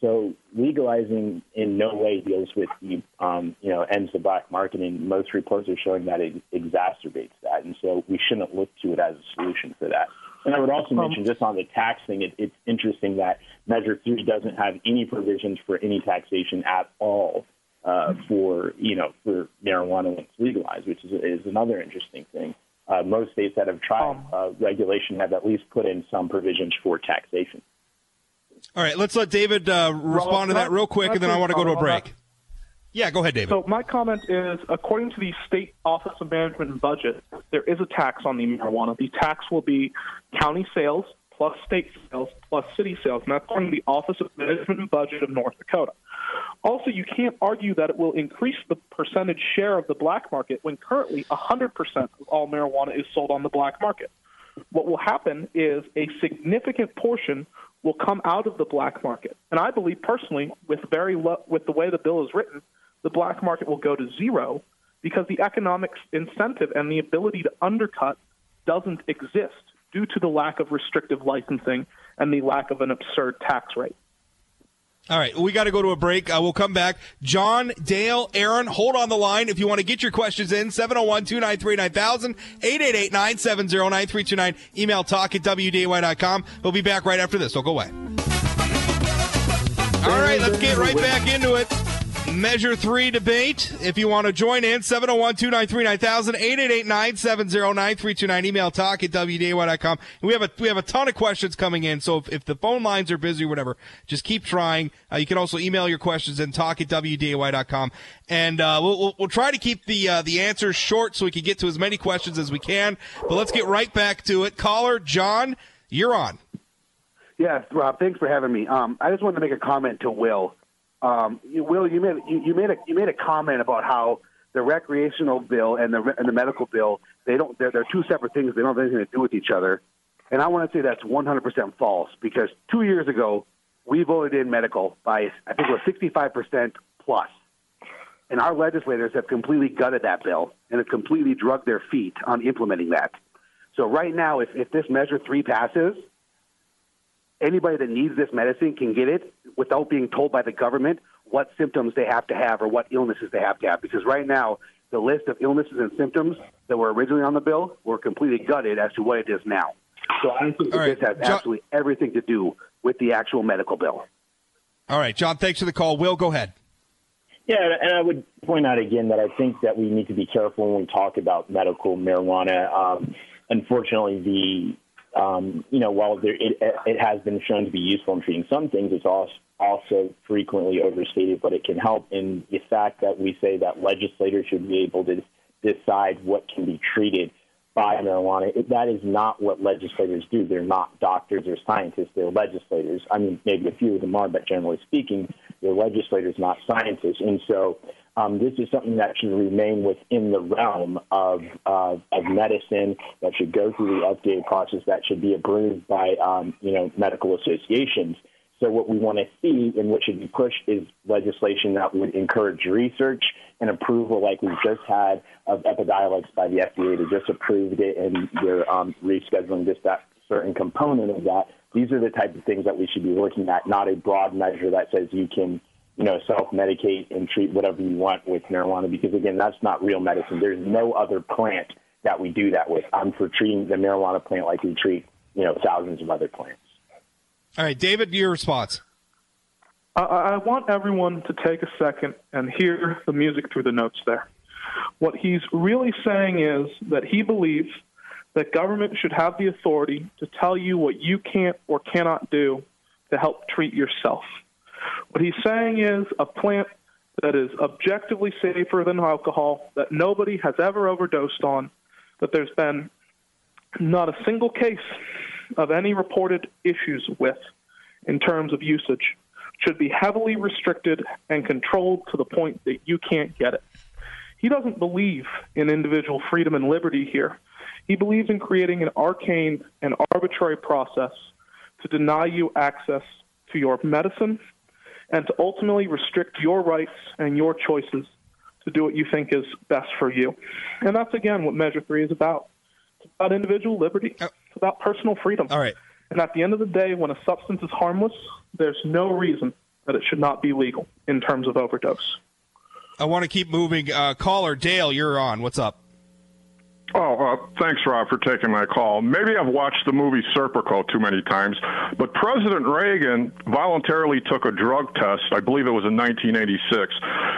so legalizing in no way deals with the, um, you know, ends the black market, and most reports are showing that it exacerbates that. And so we shouldn't look to it as a solution for that. And I would also um, mention, just on the tax thing, it, it's interesting that Measure Three doesn't have any provisions for any taxation at all uh, for, you know, for marijuana when it's legalized, which is, is another interesting thing. Uh, most states that have tried um, uh, regulation have at least put in some provisions for taxation. All right, let's let David uh, respond to that real quick, and then I want to go to a break. Yeah, go ahead, David. So my comment is, according to the State Office of Management and Budget, there is a tax on the marijuana. The tax will be county sales plus state sales plus city sales, and that's according to the Office of Management and Budget of North Dakota. Also, you can't argue that it will increase the percentage share of the black market when currently 100% of all marijuana is sold on the black market. What will happen is a significant portion will come out of the black market. And I believe personally, with very lo- with the way the bill is written, the black market will go to zero because the economic incentive and the ability to undercut doesn't exist due to the lack of restrictive licensing and the lack of an absurd tax rate. All right, we got to go to a break. Uh, we'll come back. John, Dale, Aaron, hold on the line. If you want to get your questions in, 701 293 9000, 888 970 9329. Email talk at WDAY.com. We'll be back right after this. Don't go away. All right, let's get right back into it. Measure 3 debate. If you want to join in, 701 293 9000, 888 970 9329. Email talk at WDAY.com. We have a we have a ton of questions coming in, so if, if the phone lines are busy or whatever, just keep trying. Uh, you can also email your questions and talk at WDAY.com. And uh, we'll, we'll, we'll, try to keep the uh, the answers short so we can get to as many questions as we can. But let's get right back to it. Caller, John, you're on. Yes, Rob. Thanks for having me. Um, I just wanted to make a comment to Will. Um, you, Will, you made you, you made a you made a comment about how the recreational bill and the and the medical bill they don't they're, they're two separate things. They don't have anything to do with each other. And I want to say that's 100% false because two years ago we voted in medical by I think it was 65% plus, and our legislators have completely gutted that bill and have completely drugged their feet on implementing that. So right now, if if this measure three passes, anybody that needs this medicine can get it without being told by the government what symptoms they have to have or what illnesses they have to have. Because right now, the list of illnesses and symptoms that were originally on the bill were completely gutted as to what it is now. So I think that right. this has John- absolutely everything to do with the actual medical bill. All right, John, thanks for the call. Will, go ahead. Yeah, and I would point out again that I think that we need to be careful when we talk about medical marijuana. Um, unfortunately, the um, you know, while there, it, it has been shown to be useful in treating some things, it's also also frequently overstated, but it can help in. The fact that we say that legislators should be able to decide what can be treated by marijuana. It, that is not what legislators do. They're not doctors or scientists. They're legislators. I mean, maybe a few of them are, but generally speaking, they're legislators, not scientists. And so um, this is something that should remain within the realm of, uh, of medicine, that should go through the updated process, that should be approved by, um, you know, medical associations. So what we want to see and what should be pushed is legislation that would encourage research and approval like we've just had of Epidiolex by the FDA. They just approved it and they're um, rescheduling just that certain component of that. These are the type of things that we should be looking at, not a broad measure that says you can you know, self-medicate and treat whatever you want with marijuana because, again, that's not real medicine. There's no other plant that we do that with. I'm for treating the marijuana plant like we treat, you know, thousands of other plants. All right, David, your response. I, I want everyone to take a second and hear the music through the notes there. What he's really saying is that he believes that government should have the authority to tell you what you can't or cannot do to help treat yourself. What he's saying is a plant that is objectively safer than alcohol, that nobody has ever overdosed on, that there's been not a single case of any reported issues with in terms of usage, should be heavily restricted and controlled to the point that you can't get it. He doesn't believe in individual freedom and liberty here. He believes in creating an arcane and arbitrary process to deny you access to your medicine and to ultimately restrict your rights and your choices to do what you think is best for you. And that's, again, what Measure 3 is about. It's about individual liberty, uh, it's about personal freedom. All right. And at the end of the day, when a substance is harmless, there's no reason that it should not be legal in terms of overdose. I want to keep moving. Uh, caller, Dale, you're on. What's up? Oh, uh, thanks, Rob, for taking my call. Maybe I've watched the movie Serpico too many times, but President Reagan voluntarily took a drug test. I believe it was in 1986.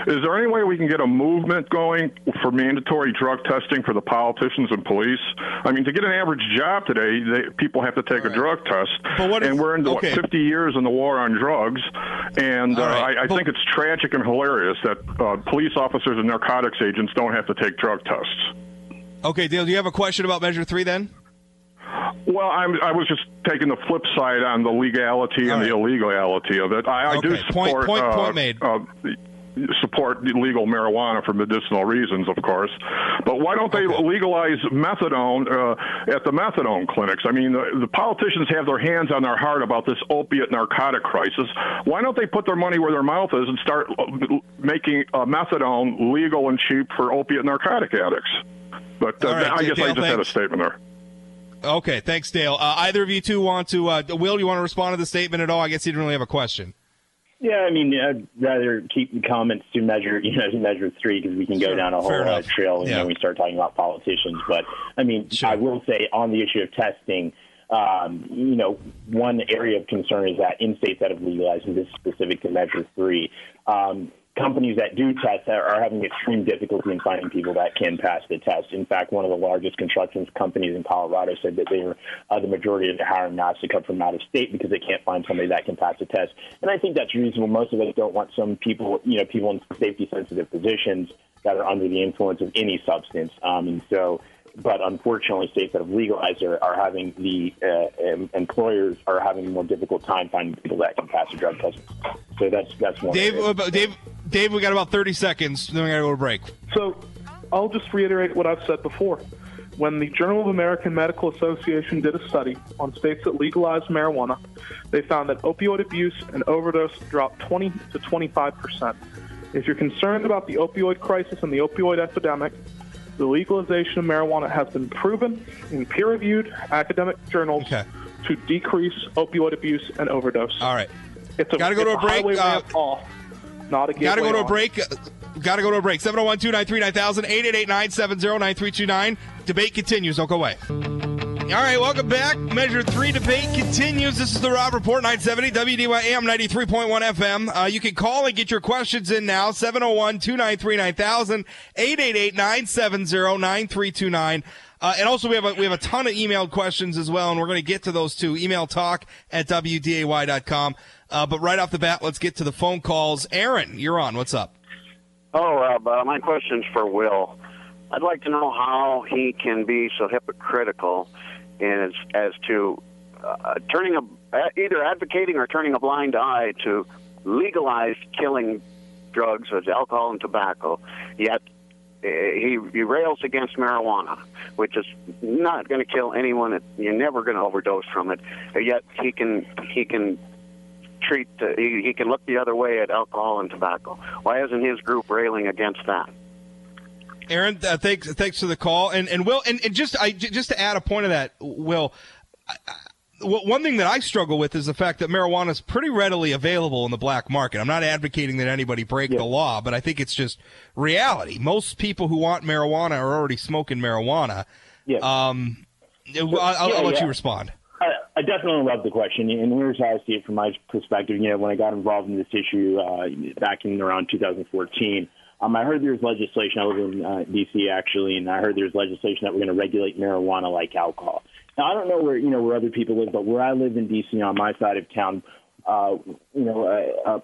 Is there any way we can get a movement going for mandatory drug testing for the politicians and police? I mean, to get an average job today, they, people have to take right. a drug test. and we're into okay. what, 50 years in the war on drugs, and uh, right. I, I think it's tragic and hilarious that uh, police officers and narcotics agents don't have to take drug tests. Okay, Dale, do you have a question about Measure 3 then? Well, I'm, i was just taking the flip side on the legality and right. the illegality of it. I, okay. I do support. Point, point, uh, point made. Uh, support legal marijuana for medicinal reasons, of course. But why don't they okay. legalize methadone uh, at the methadone clinics? I mean, the, the, politicians have their hands on their heart about this opiate narcotic crisis. Why don't they put their money where their mouth is and start uh, making uh, methadone legal and cheap for opiate narcotic addicts? But uh, right, I guess Dale, I just thanks. had a statement there. Okay, thanks, Dale. Uh, either of you two want to? Uh, Will, you want to respond to the statement at all? I guess he didn't really have a question. Yeah, I mean, I'd rather keep the comments to measure, you know, to measure three because we can go Sure, down a whole fair uh, enough. trail Yeah. when we start talking about politicians. But I mean, I will say on the issue of testing, um, you know, one area of concern is that in states that have legalized, and this is specific to Measure Three, um, companies that do test are, having extreme difficulty in finding people that can pass the test. In fact, one of the largest construction companies in Colorado said that they were uh, the majority of the hiring now to come from out of state because they can't find somebody that can pass the test. And I think that's reasonable. Most of us don't want some people, you know, people in safety sensitive positions that are under the influence of any substance. Um, and so, but unfortunately, states that have legalized are, are having the uh, em- employers are having a more difficult time finding people that can pass a drug test. So that's that's one. Dave, area. what about- Dave, Dave, we got about 30 seconds. Then we got to go to break. So I'll just reiterate what I've said before. When the Journal of American Medical Association did a study on states that legalized marijuana, they found that opioid abuse and overdose dropped 20 to 25 percent. If you're concerned about the opioid crisis and the opioid epidemic, the legalization of marijuana has been proven in peer-reviewed academic journals to decrease opioid abuse and overdose. All right. It's a, Gotta go to a break, uh, off, not a Got to go to a break. Got to go to a break. 701 293 9000 888 970 9329. Debate continues. Don't go away. All right, welcome back. Measure three debate continues. This is the Rob Report, 970 WDAY AM 93.1 FM. Uh, you can call and get your questions in now, 701 293 9000 888 970 9329. Uh, and also, we have a, we have a ton of emailed questions as well, and we're going to get to those too. Email talk at WDAY.com. Uh, but right off the bat, let's get to the phone calls. Aaron, you're on. What's up? Oh, Rob, uh, my question's for Will. I'd like to know how he can be so hypocritical as, as to uh, turning a uh, either advocating or turning a blind eye to legalized killing drugs as alcohol and tobacco, yet uh, he, he rails against marijuana, which is not going to kill anyone. You're never going to overdose from it. Yet he can he can treat uh, he, he can look the other way at alcohol and tobacco. Why isn't his group railing against that? Aaron, uh, thanks thanks for the call, and and Will, and, and just I j- just to add a point of that, Will. I, I, one thing that I struggle with is the fact that marijuana is pretty readily available in the black market. I'm not advocating that anybody break the law, but I think it's just reality. Most people who want marijuana are already smoking marijuana. Yeah. Um, I'll, I'll, Yeah, I'll let yeah. you respond. I, I definitely love the question, and here's how I see it from my perspective. You know, when I got involved in this issue uh, back in around 2014, um, I heard there's legislation. I live in uh, D.C. actually, and I heard there's legislation that we're going to regulate marijuana like alcohol. Now, I don't know where you know where other people live, but where I live in D.C. on my side of town, uh, you know, uh, uh,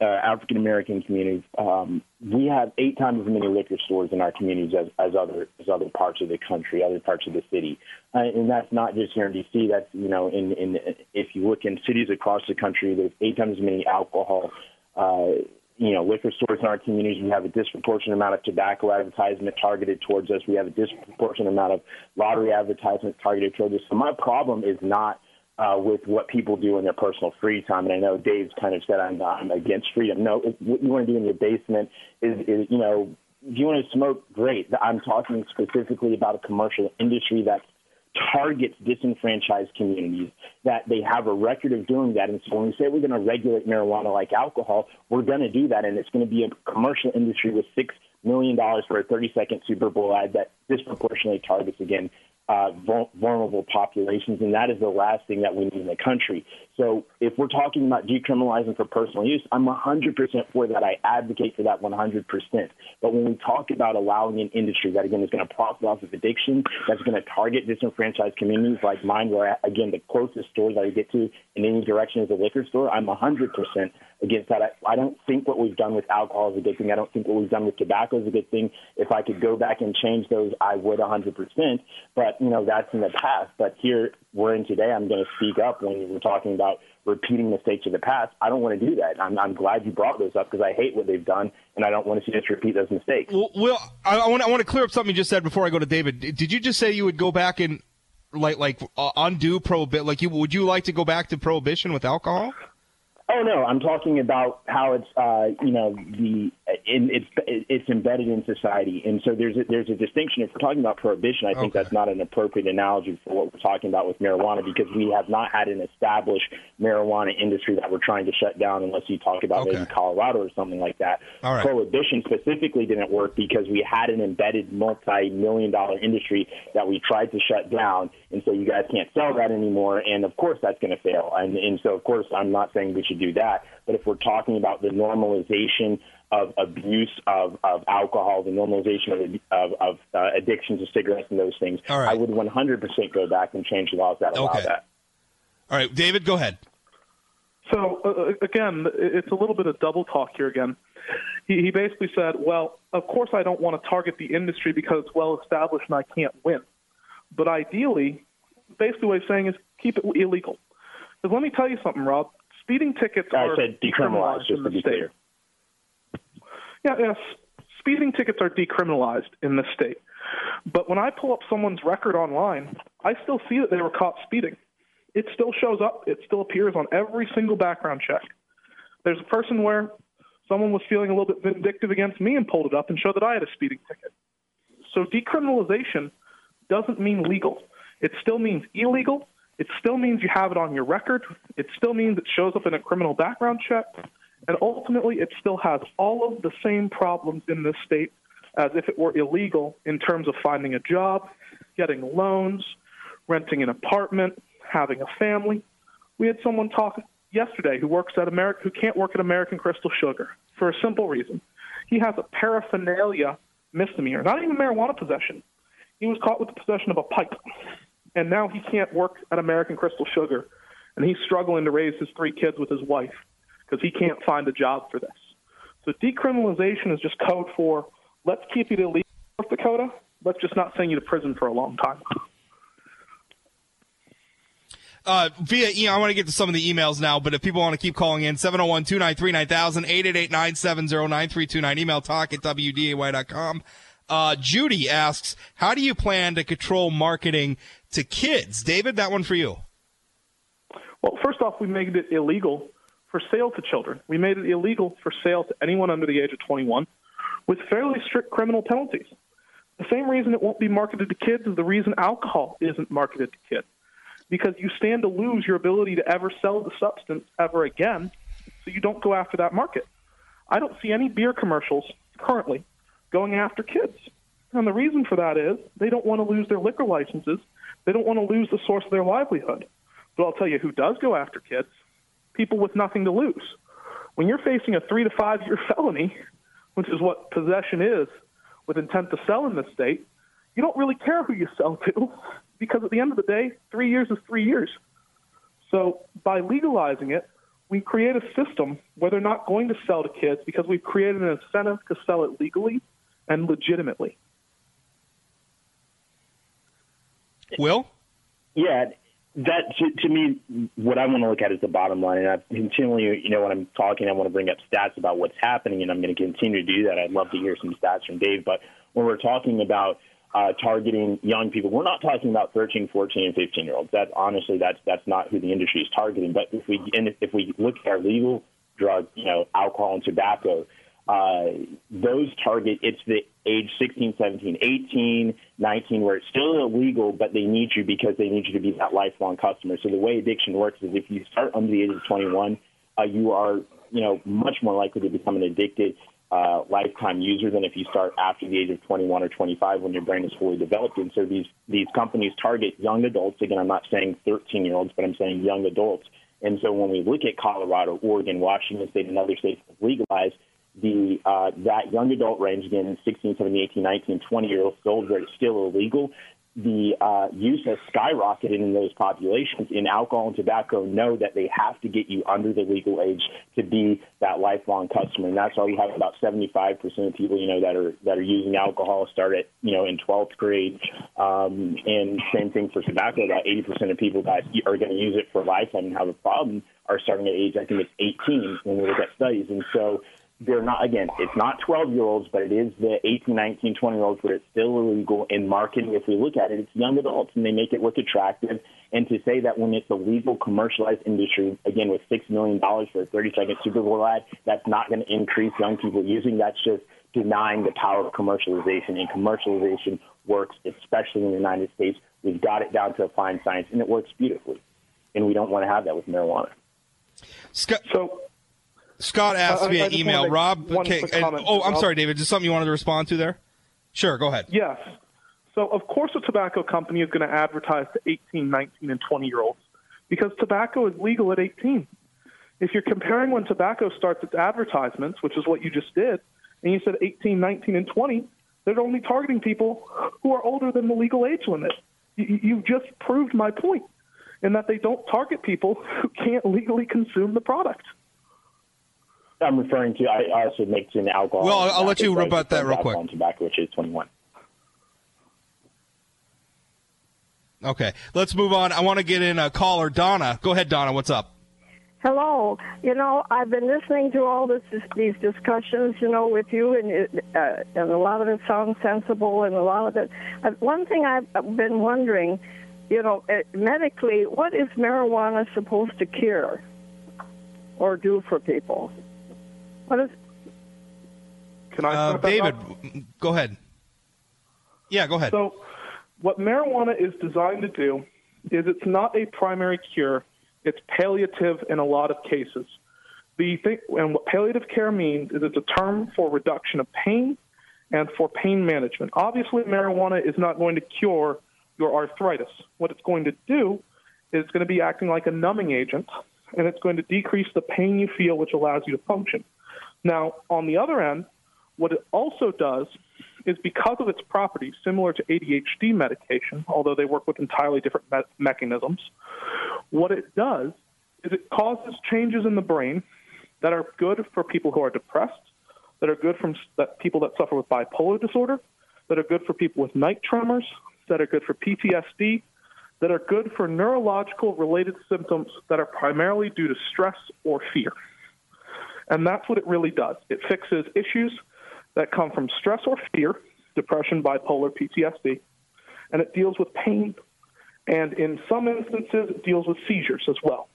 uh, African American community, um, we have eight times as many liquor stores in our communities as, as other as other parts of the country, other parts of the city, uh, and that's not just here in D.C. That's you know, in in if you look in cities across the country, there's eight times as many alcohol. Uh, you know, liquor stores in our communities. We have a disproportionate amount of tobacco advertisement targeted towards us. We have a disproportionate amount of lottery advertisement targeted towards us. So my problem is not uh, with what people do in their personal free time. And I know Dave's kind of said I'm, I'm against freedom. No, it, what you want to do in your basement is, is, you know, if you want to smoke, great. I'm talking specifically about a commercial industry that targets disenfranchised communities, that they have a record of doing that. And so when we say we're going to regulate marijuana like alcohol, we're going to do that. And it's going to be a commercial industry with $6 million for a 30 second Super Bowl ad that disproportionately targets, again, uh, vul- vulnerable populations, and that is the last thing that we need in the country. So, if we're talking about decriminalizing for personal use, I'm 100% for that. I advocate for that 100%. But when we talk about allowing an industry that, again, is going to profit off of addiction, that's going to target disenfranchised communities like mine, where, again, the closest stores I get to in any direction is a liquor store, I'm 100% against that. I, I don't think what we've done with alcohol is a good thing. I don't think what we've done with tobacco is a good thing. If I could go back and change those, I would 100%. But, you know, that's in the past. But here we're in today, I'm going to speak up when we're talking about repeating mistakes of the past. I don't want to do that. I'm, I'm glad you brought those up because I hate what they've done, and I don't want to see us repeat those mistakes. Well, Will, I, I want I want to clear up something you just said before I go to David. Did you just say you would go back and like like uh, undo prohibit? Like you would you like to go back to prohibition with alcohol? Oh no, I'm talking about how it's uh, you know the in, it's it's embedded in society, and so there's a, there's a distinction. If we're talking about prohibition, I think Okay. that's not an appropriate analogy for what we're talking about with marijuana because we have not had an established marijuana industry that we're trying to shut down, unless you talk about maybe Colorado or something like that. Right. Prohibition specifically didn't work because we had an embedded multi-million dollar industry that we tried to shut down, and so you guys can't sell that anymore. And of course, that's going to fail. And, and so, of course, I'm not saying we should do that. But if we're talking about the normalization of abuse of, of alcohol, the normalization of, of, of uh, addiction to cigarettes and those things, All right. I would 100% go back and change laws that allow Okay. that. All right, David, go ahead. So uh, again, it's a little bit of double talk here again. He, he basically said, "Well, of course I don't want to target the industry because it's well established and I can't win. But ideally, basically what he's saying is keep it illegal. Because let me tell you something, Rob. Speeding tickets I are said decriminalized, in the state. clear. Yeah, yes. Speeding tickets are decriminalized in this state. But when I pull up someone's record online, I still see that they were caught speeding. It still shows up. It still appears on every single background check. There's a person where someone was feeling a little bit vindictive against me and pulled it up and showed that I had a speeding ticket. So decriminalization doesn't mean legal. It still means illegal. It still means you have it on your record. It still means it shows up in a criminal background check. And ultimately, it still has all of the same problems in this state as if it were illegal in terms of finding a job, getting loans, renting an apartment, having a family. We had someone talk yesterday who works at America who can't work at American Crystal Sugar for a simple reason. He has a paraphernalia misdemeanor, not even marijuana possession. He was caught with the possession of a pipe, and now he can't work at American Crystal Sugar, and he's struggling to raise his three kids with his wife because he can't find a job for this. So decriminalization is just code for let's keep it illegal, in North Dakota. Let's just not send you to prison for a long time. Uh, via I want to get to some of the emails now, but if people want to keep calling in, 701 293 9000, 888 970 9329, email talk at WDAY.com. Uh, Judy asks, how do you plan to control marketing to kids? David, that one for you. Well, first off, we made it illegal for sale to children. We made it illegal for sale to anyone under the age of 21 with fairly strict criminal penalties. The same reason it won't be marketed to kids is the reason alcohol isn't marketed to kids. Because you stand to lose your ability to ever sell the substance ever again, so you don't go after that market. I don't see any beer commercials currently going after kids. And the reason for that is they don't want to lose their liquor licenses. They don't want to lose the source of their livelihood. But I'll tell you who does go after kids people with nothing to lose. When you're facing a three to five year [laughs] felony, which is what possession is with intent to sell in this state, you don't really care who you sell to [laughs] because at the end of the day, three years is three years. So by legalizing it, we create a system where they're not going to sell to kids because we've created an incentive to sell it legally and legitimately. Will? Yeah, that to, to me, what I want to look at is the bottom line. And I continually, you know, when I'm talking, I want to bring up stats about what's happening, and I'm going to continue to do that. I'd love to hear some stats from Dave. But when we're talking about uh, targeting young people, we're not talking about 13, 14, and 15 year olds. That honestly, that's that's not who the industry is targeting. But if we and if we look at our legal drug, you know, alcohol and tobacco, uh, those target it's the age 16, 17, 18, 19, where it's still illegal, but they need you because they need you to be that lifelong customer. So the way addiction works is if you start under the age of 21, uh, you are, you know, much more likely to become an addicted uh, lifetime user than if you start after the age of 21 or 25 when your brain is fully developed. And so these these companies target young adults. Again, I'm not saying 13 year olds, but I'm saying young adults. And so when we look at Colorado, Oregon, Washington State, and other states that legalized the uh, that young adult range again 16 17 18 19 20 year olds where it's still illegal. The uh, use has skyrocketed in those populations. In alcohol and tobacco know that they have to get you under the legal age to be that lifelong customer. And that's why we have about 75% of people you know that are that are using alcohol start at you know in 12th grade. Um, and same thing for tobacco. About 80% of people that are going to use it for lifetime and have a problem are starting at age I think it's 18 when we look at studies. And so they're not again it's not 12 year olds but it is the 18 19 20 year olds where it's still illegal in marketing. If we look at it it's young adults and they make it look attractive. And to say that when it's a legal commercialized industry again with six million dollars for a 30 second super bowl ad that's not going to increase young people using that's just denying the power of commercialization and commercialization works especially in the united states. We've got it down to a fine science and it works beautifully. And we don't want to have that with marijuana. Scott, so Scott asked I via email. Rob, okay, and- oh, I'm sorry, David. Is something you wanted to respond to there? Sure, go ahead. Yes. So, of course, a tobacco company is going to advertise to 18, 19, and 20 year olds because tobacco is legal at 18. If you're comparing when tobacco starts its advertisements, which is what you just did, and you said 18, 19, and 20, they're only targeting people who are older than the legal age limit. You've just proved my point in that they don't target people who can't legally consume the product. I'm referring to. I I also mix in alcohol. Well, I'll- I'll let you so I rebut that real quick. Tobacco, which is 21. Okay, let's move on. I want to get in a caller, Donna. Go ahead, Donna. What's up? Hello. You know, I've been listening to all this, these discussions, you know, with you, and it, uh, and a lot of it sounds sensible, and a lot of it. Uh, one thing I've been wondering, you know, uh, medically, what is marijuana supposed to cure or do for people? What is? Can I Uh, David, go ahead. Yeah, go ahead. So, what marijuana is designed to do is it's not a primary cure, it's palliative in a lot of cases. The thing, and what palliative care means is it's a term for reduction of pain and for pain management. Obviously, marijuana is not going to cure your arthritis. What it's going to do is it's going to be acting like a numbing agent, and it's going to decrease the pain you feel, which allows you to function. Now, on the other end, what it also does is because of its properties, similar to ADHD medication, although they work with entirely different me- mechanisms, what it does is it causes changes in the brain that are good for people who are depressed, that are good s- that people that suffer with bipolar disorder, that are good for people with night tremors, that are good for PTSD, that are good for neurological related symptoms that are primarily due to stress or fear. And that's what it really does. It fixes issues that come from stress or fear, depression, bipolar, PTSD, and it deals with pain. And in some instances, it deals with seizures as well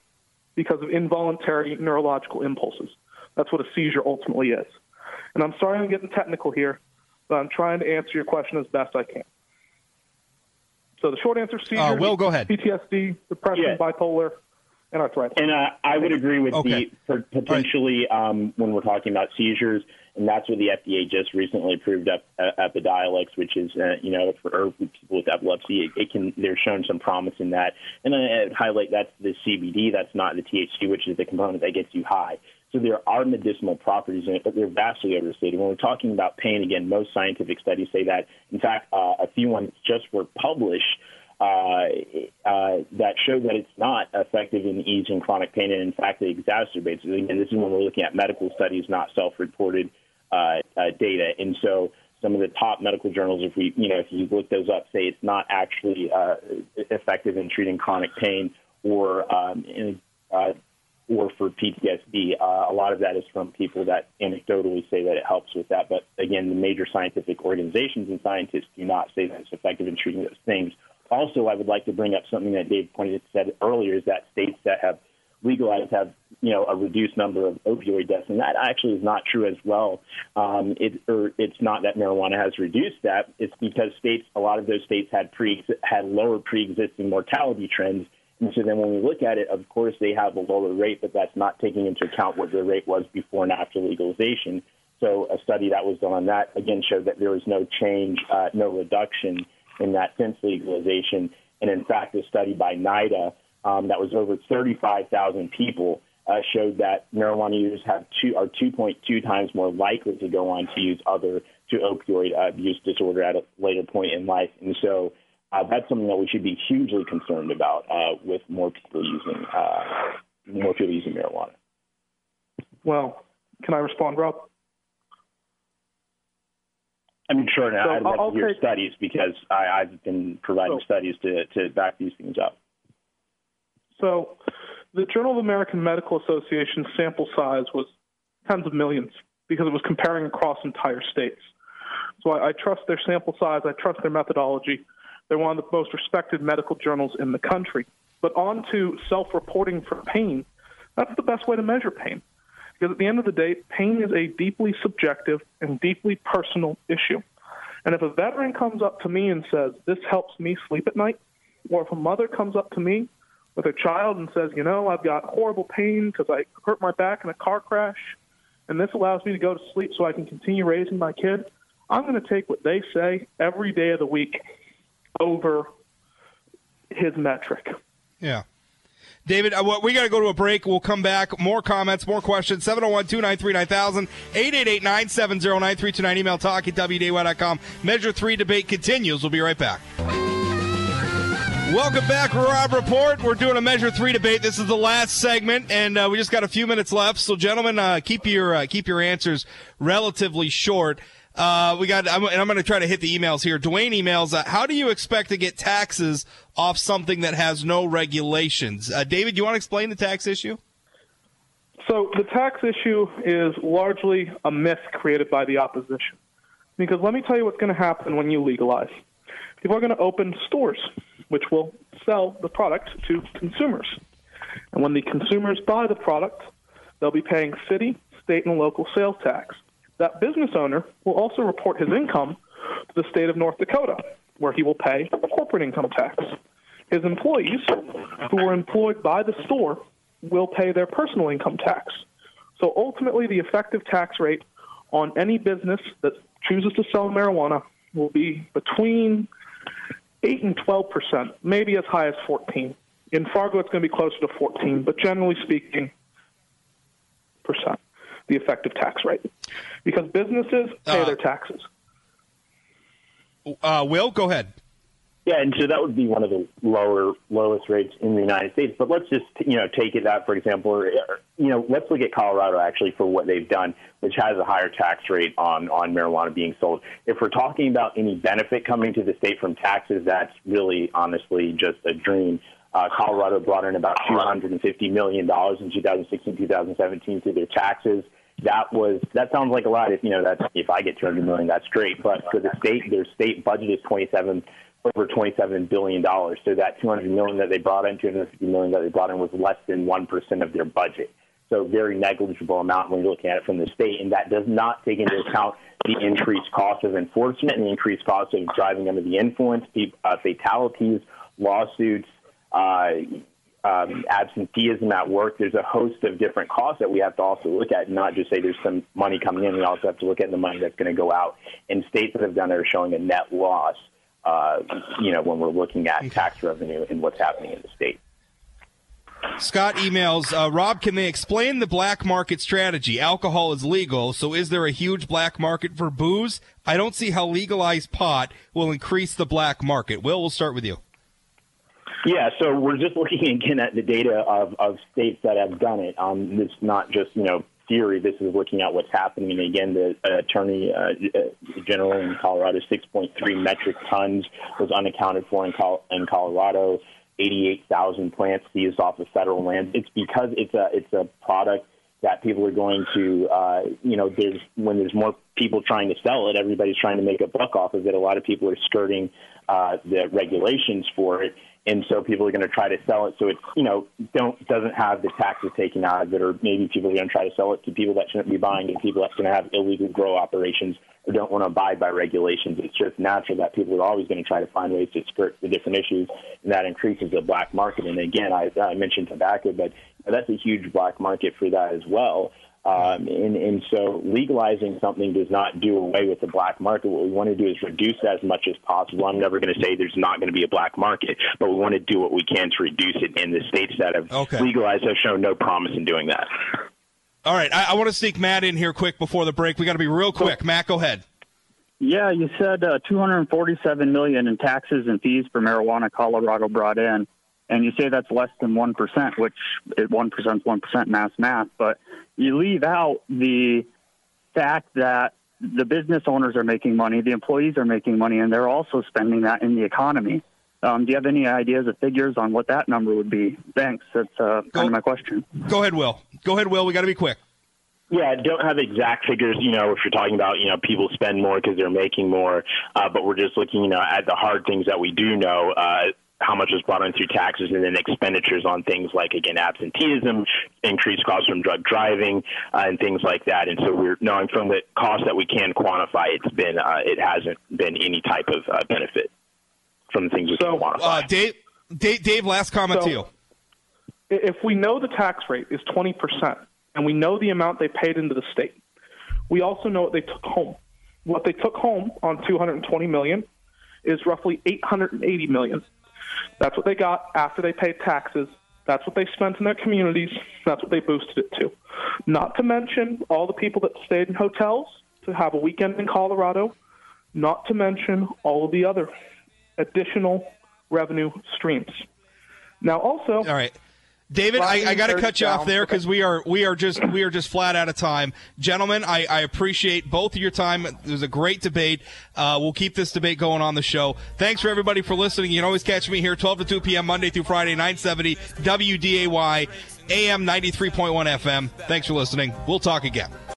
because of involuntary neurological impulses. That's what a seizure ultimately is. And I'm sorry I'm getting technical here, but I'm trying to answer your question as best I can. So the short answer is seizure, Uh, Will, go ahead. PTSD, depression, Yeah. bipolar, and arthritis. And uh, I would agree with Okay. the potentially um, when we're talking about seizures, and that's what the FDA just recently approved up uh, Epidiolex, which is uh, you know for, people with epilepsy, it, it can they're shown some promise in that. And I I'd highlight that's the CBD, that's not the THC, which is the component that gets you high. So there are medicinal properties in it, but they're vastly overstated. When we're talking about pain, again, most scientific studies say that. In fact, uh, a few ones just were published that show that it's not effective in easing chronic pain, and in fact, it exacerbates it. Again, this is when we're looking at medical studies, not self-reported uh, uh, data. And so, some of the top medical journals, if we, you know, if you look those up, say it's not actually uh, effective in treating chronic pain or um, in, uh, or for PTSD. Uh, a lot of that is from people that anecdotally say that it helps with that. But again, the major scientific organizations and scientists do not say that it's effective in treating those things. Also, I would like to bring up something that Dave pointed said earlier: is that states that have legalized have you know a reduced number of opioid deaths, and that actually is not true as well. Um, it or it's not that marijuana has reduced that; it's because states, a lot of those states had pre had lower pre-existing mortality trends. And so then when we look at it, of course, they have a lower rate, but that's not taking into account what their rate was before and after legalization. So a study that was done on that, again, showed that there was no change, uh, no reduction in that since legalization. And in fact, a study by NIDA um, that was over 35,000 people uh, showed that marijuana users have two, are 2.2 times more likely to go on to use other to opioid abuse disorder at a later point in life. And so uh, that's something that we should be hugely concerned about uh, with more people using uh, more people using marijuana. Well, can I respond, Rob? I mean, sure. Now So I'd love I'll to hear take- studies because I, I've been providing So- studies to, to back these things up. So, the Journal of American Medical Association sample size was tens of millions because it was comparing across entire states. So I, I trust their sample size. I trust their methodology. They're one of the most respected medical journals in the country. But on to self-reporting for pain. That's the best way to measure pain. Because at the end of the day, pain is a deeply subjective and deeply personal issue. And if a veteran comes up to me and says, This helps me sleep at night, or if a mother comes up to me with her child and says, You know, I've got horrible pain because I hurt my back in a car crash, and this allows me to go to sleep so I can continue raising my kid, I'm going to take what they say every day of the week over his metric. Yeah. David, uh, we got to go to a break. We'll come back. More comments, more questions. 701 293 9000, 888 970 9329. Email talk at WDAY.com. Measure 3 debate continues. We'll be right back. Welcome back, Rob Report. We're doing a Measure Three debate. This is the last segment, and uh, we just got a few minutes left. So, gentlemen, uh, keep your uh, keep your answers relatively short. Uh, we got, I'm, and I'm going to try to hit the emails here. Dwayne emails, uh, how do you expect to get taxes off something that has no regulations? Uh, David, you want to explain the tax issue? So the tax issue is largely a myth created by the opposition. Because let me tell you what's going to happen when you legalize. People are going to open stores, which will sell the product to consumers. And when the consumers buy the product, they'll be paying city, state, and local sales tax that business owner will also report his income to the state of North Dakota, where he will pay corporate income tax. His employees, who are employed by the store, will pay their personal income tax. So ultimately, the effective tax rate on any business that chooses to sell marijuana will be between 8 and 12 percent, maybe as high as 14. In Fargo, it's going to be closer to 14, but generally speaking, percent the effective tax rate because businesses pay uh, their taxes. Uh, Will, go ahead. Yeah, and so that would be one of the lower lowest rates in the United States. But let's just you know take it out for example. Or, you know, let's look at Colorado actually for what they've done, which has a higher tax rate on on marijuana being sold. If we're talking about any benefit coming to the state from taxes, that's really honestly just a dream. Uh, Colorado brought in about $250 million in 2016, 2017 through their taxes that was that sounds like a lot. If you know that's if I get 200 million, that's great. But for the state, their state budget is 27 over 27 billion dollars. So that 200 million that they brought in, 250 million that they brought in, was less than one percent of their budget. So very negligible amount when you're looking at it from the state, and that does not take into account the increased cost of enforcement and the increased cost of driving under the influence, uh, fatalities, lawsuits, uh, um, absenteeism at work. There's a host of different costs that we have to also look at, not just say there's some money coming in. We also have to look at the money that's going to go out. And states that have done it are showing a net loss. Uh, you know, when we're looking at tax revenue and what's happening in the state. Scott emails, uh, Rob, can they explain the black market strategy? Alcohol is legal, so is there a huge black market for booze? I don't see how legalized pot will increase the black market. Will, we'll start with you. Yeah, so we're just looking [laughs] again at the data of, of states that have done it. Um, it's not just you know theory. This is looking at what's happening. And again, the uh, attorney uh, uh general in Colorado, 6.3 metric tons was unaccounted for in, Col- in Colorado. 88,000 plants seized off of federal land. It's because it's a it's a product that people are going to, uh, you know, there's when there's more people trying to sell it, everybody's trying to make a buck off of it. A lot of people are skirting uh, the regulations for it and so people are going to try to sell it. So it you know don't doesn't have the taxes taken out of it or maybe people are going to try to sell it to people that shouldn't be buying it people that's going to have illegal grow operations or don't want to abide by regulations. It's just natural that people are always going to try to find ways to skirt the different issues and that increases the black market. And again i, I mentioned tobacco but that's a huge black market for that as well um, and, and so legalizing something does not do away with the black market. What we want to do is reduce as much as possible. I'm never going to say there's not going to be a black market, but we want to do what we can to reduce it. And the states that have okay. legalized have shown no promise in doing that. All right, I, I want to sneak Matt in here quick before the break. We got to be real quick. Cool. Matt, go ahead. Yeah, you said uh, 247 million in taxes and fees for marijuana Colorado brought in and you say that's less than 1%, which 1% is 1% mass math, but you leave out the fact that the business owners are making money, the employees are making money, and they're also spending that in the economy. Um, do you have any ideas or figures on what that number would be? Thanks. That's uh, kind of my question. Go ahead, Will. Go ahead, Will. We got to be quick. Yeah, don't have exact figures, you know, if you're talking about, you know, people spend more because they're making more, uh, but we're just looking, you know, at the hard things that we do know. Uh, how much is brought in through taxes and then expenditures on things like again absenteeism, increased costs from drug driving, uh, and things like that. And so we're knowing from the cost that we can quantify, it's been uh, it hasn't been any type of uh, benefit from the things we so, can quantify. Uh, Dave, Dave, Dave, last comment So- to you. if we know the tax rate is 20% and we know the amount they paid into the state, we also know what they took home. What they took home on 220 million is roughly 880 million. That's what they got after they paid taxes. That's what they spent in their communities. That's what they boosted it to. Not to mention all the people that stayed in hotels to have a weekend in Colorado. Not to mention all of the other additional revenue streams. Now, also, all right, David, I, I got to cut you off there because we are we are just we are just flat out of time, gentlemen. I, I appreciate both of your time. It was a great debate. Uh, we'll keep this debate going on the show. Thanks for everybody for listening. You can always catch me here 12 to 2 p.m. Monday through Friday, 970 WDAY AM 93.1 FM. Thanks for listening. We'll talk again.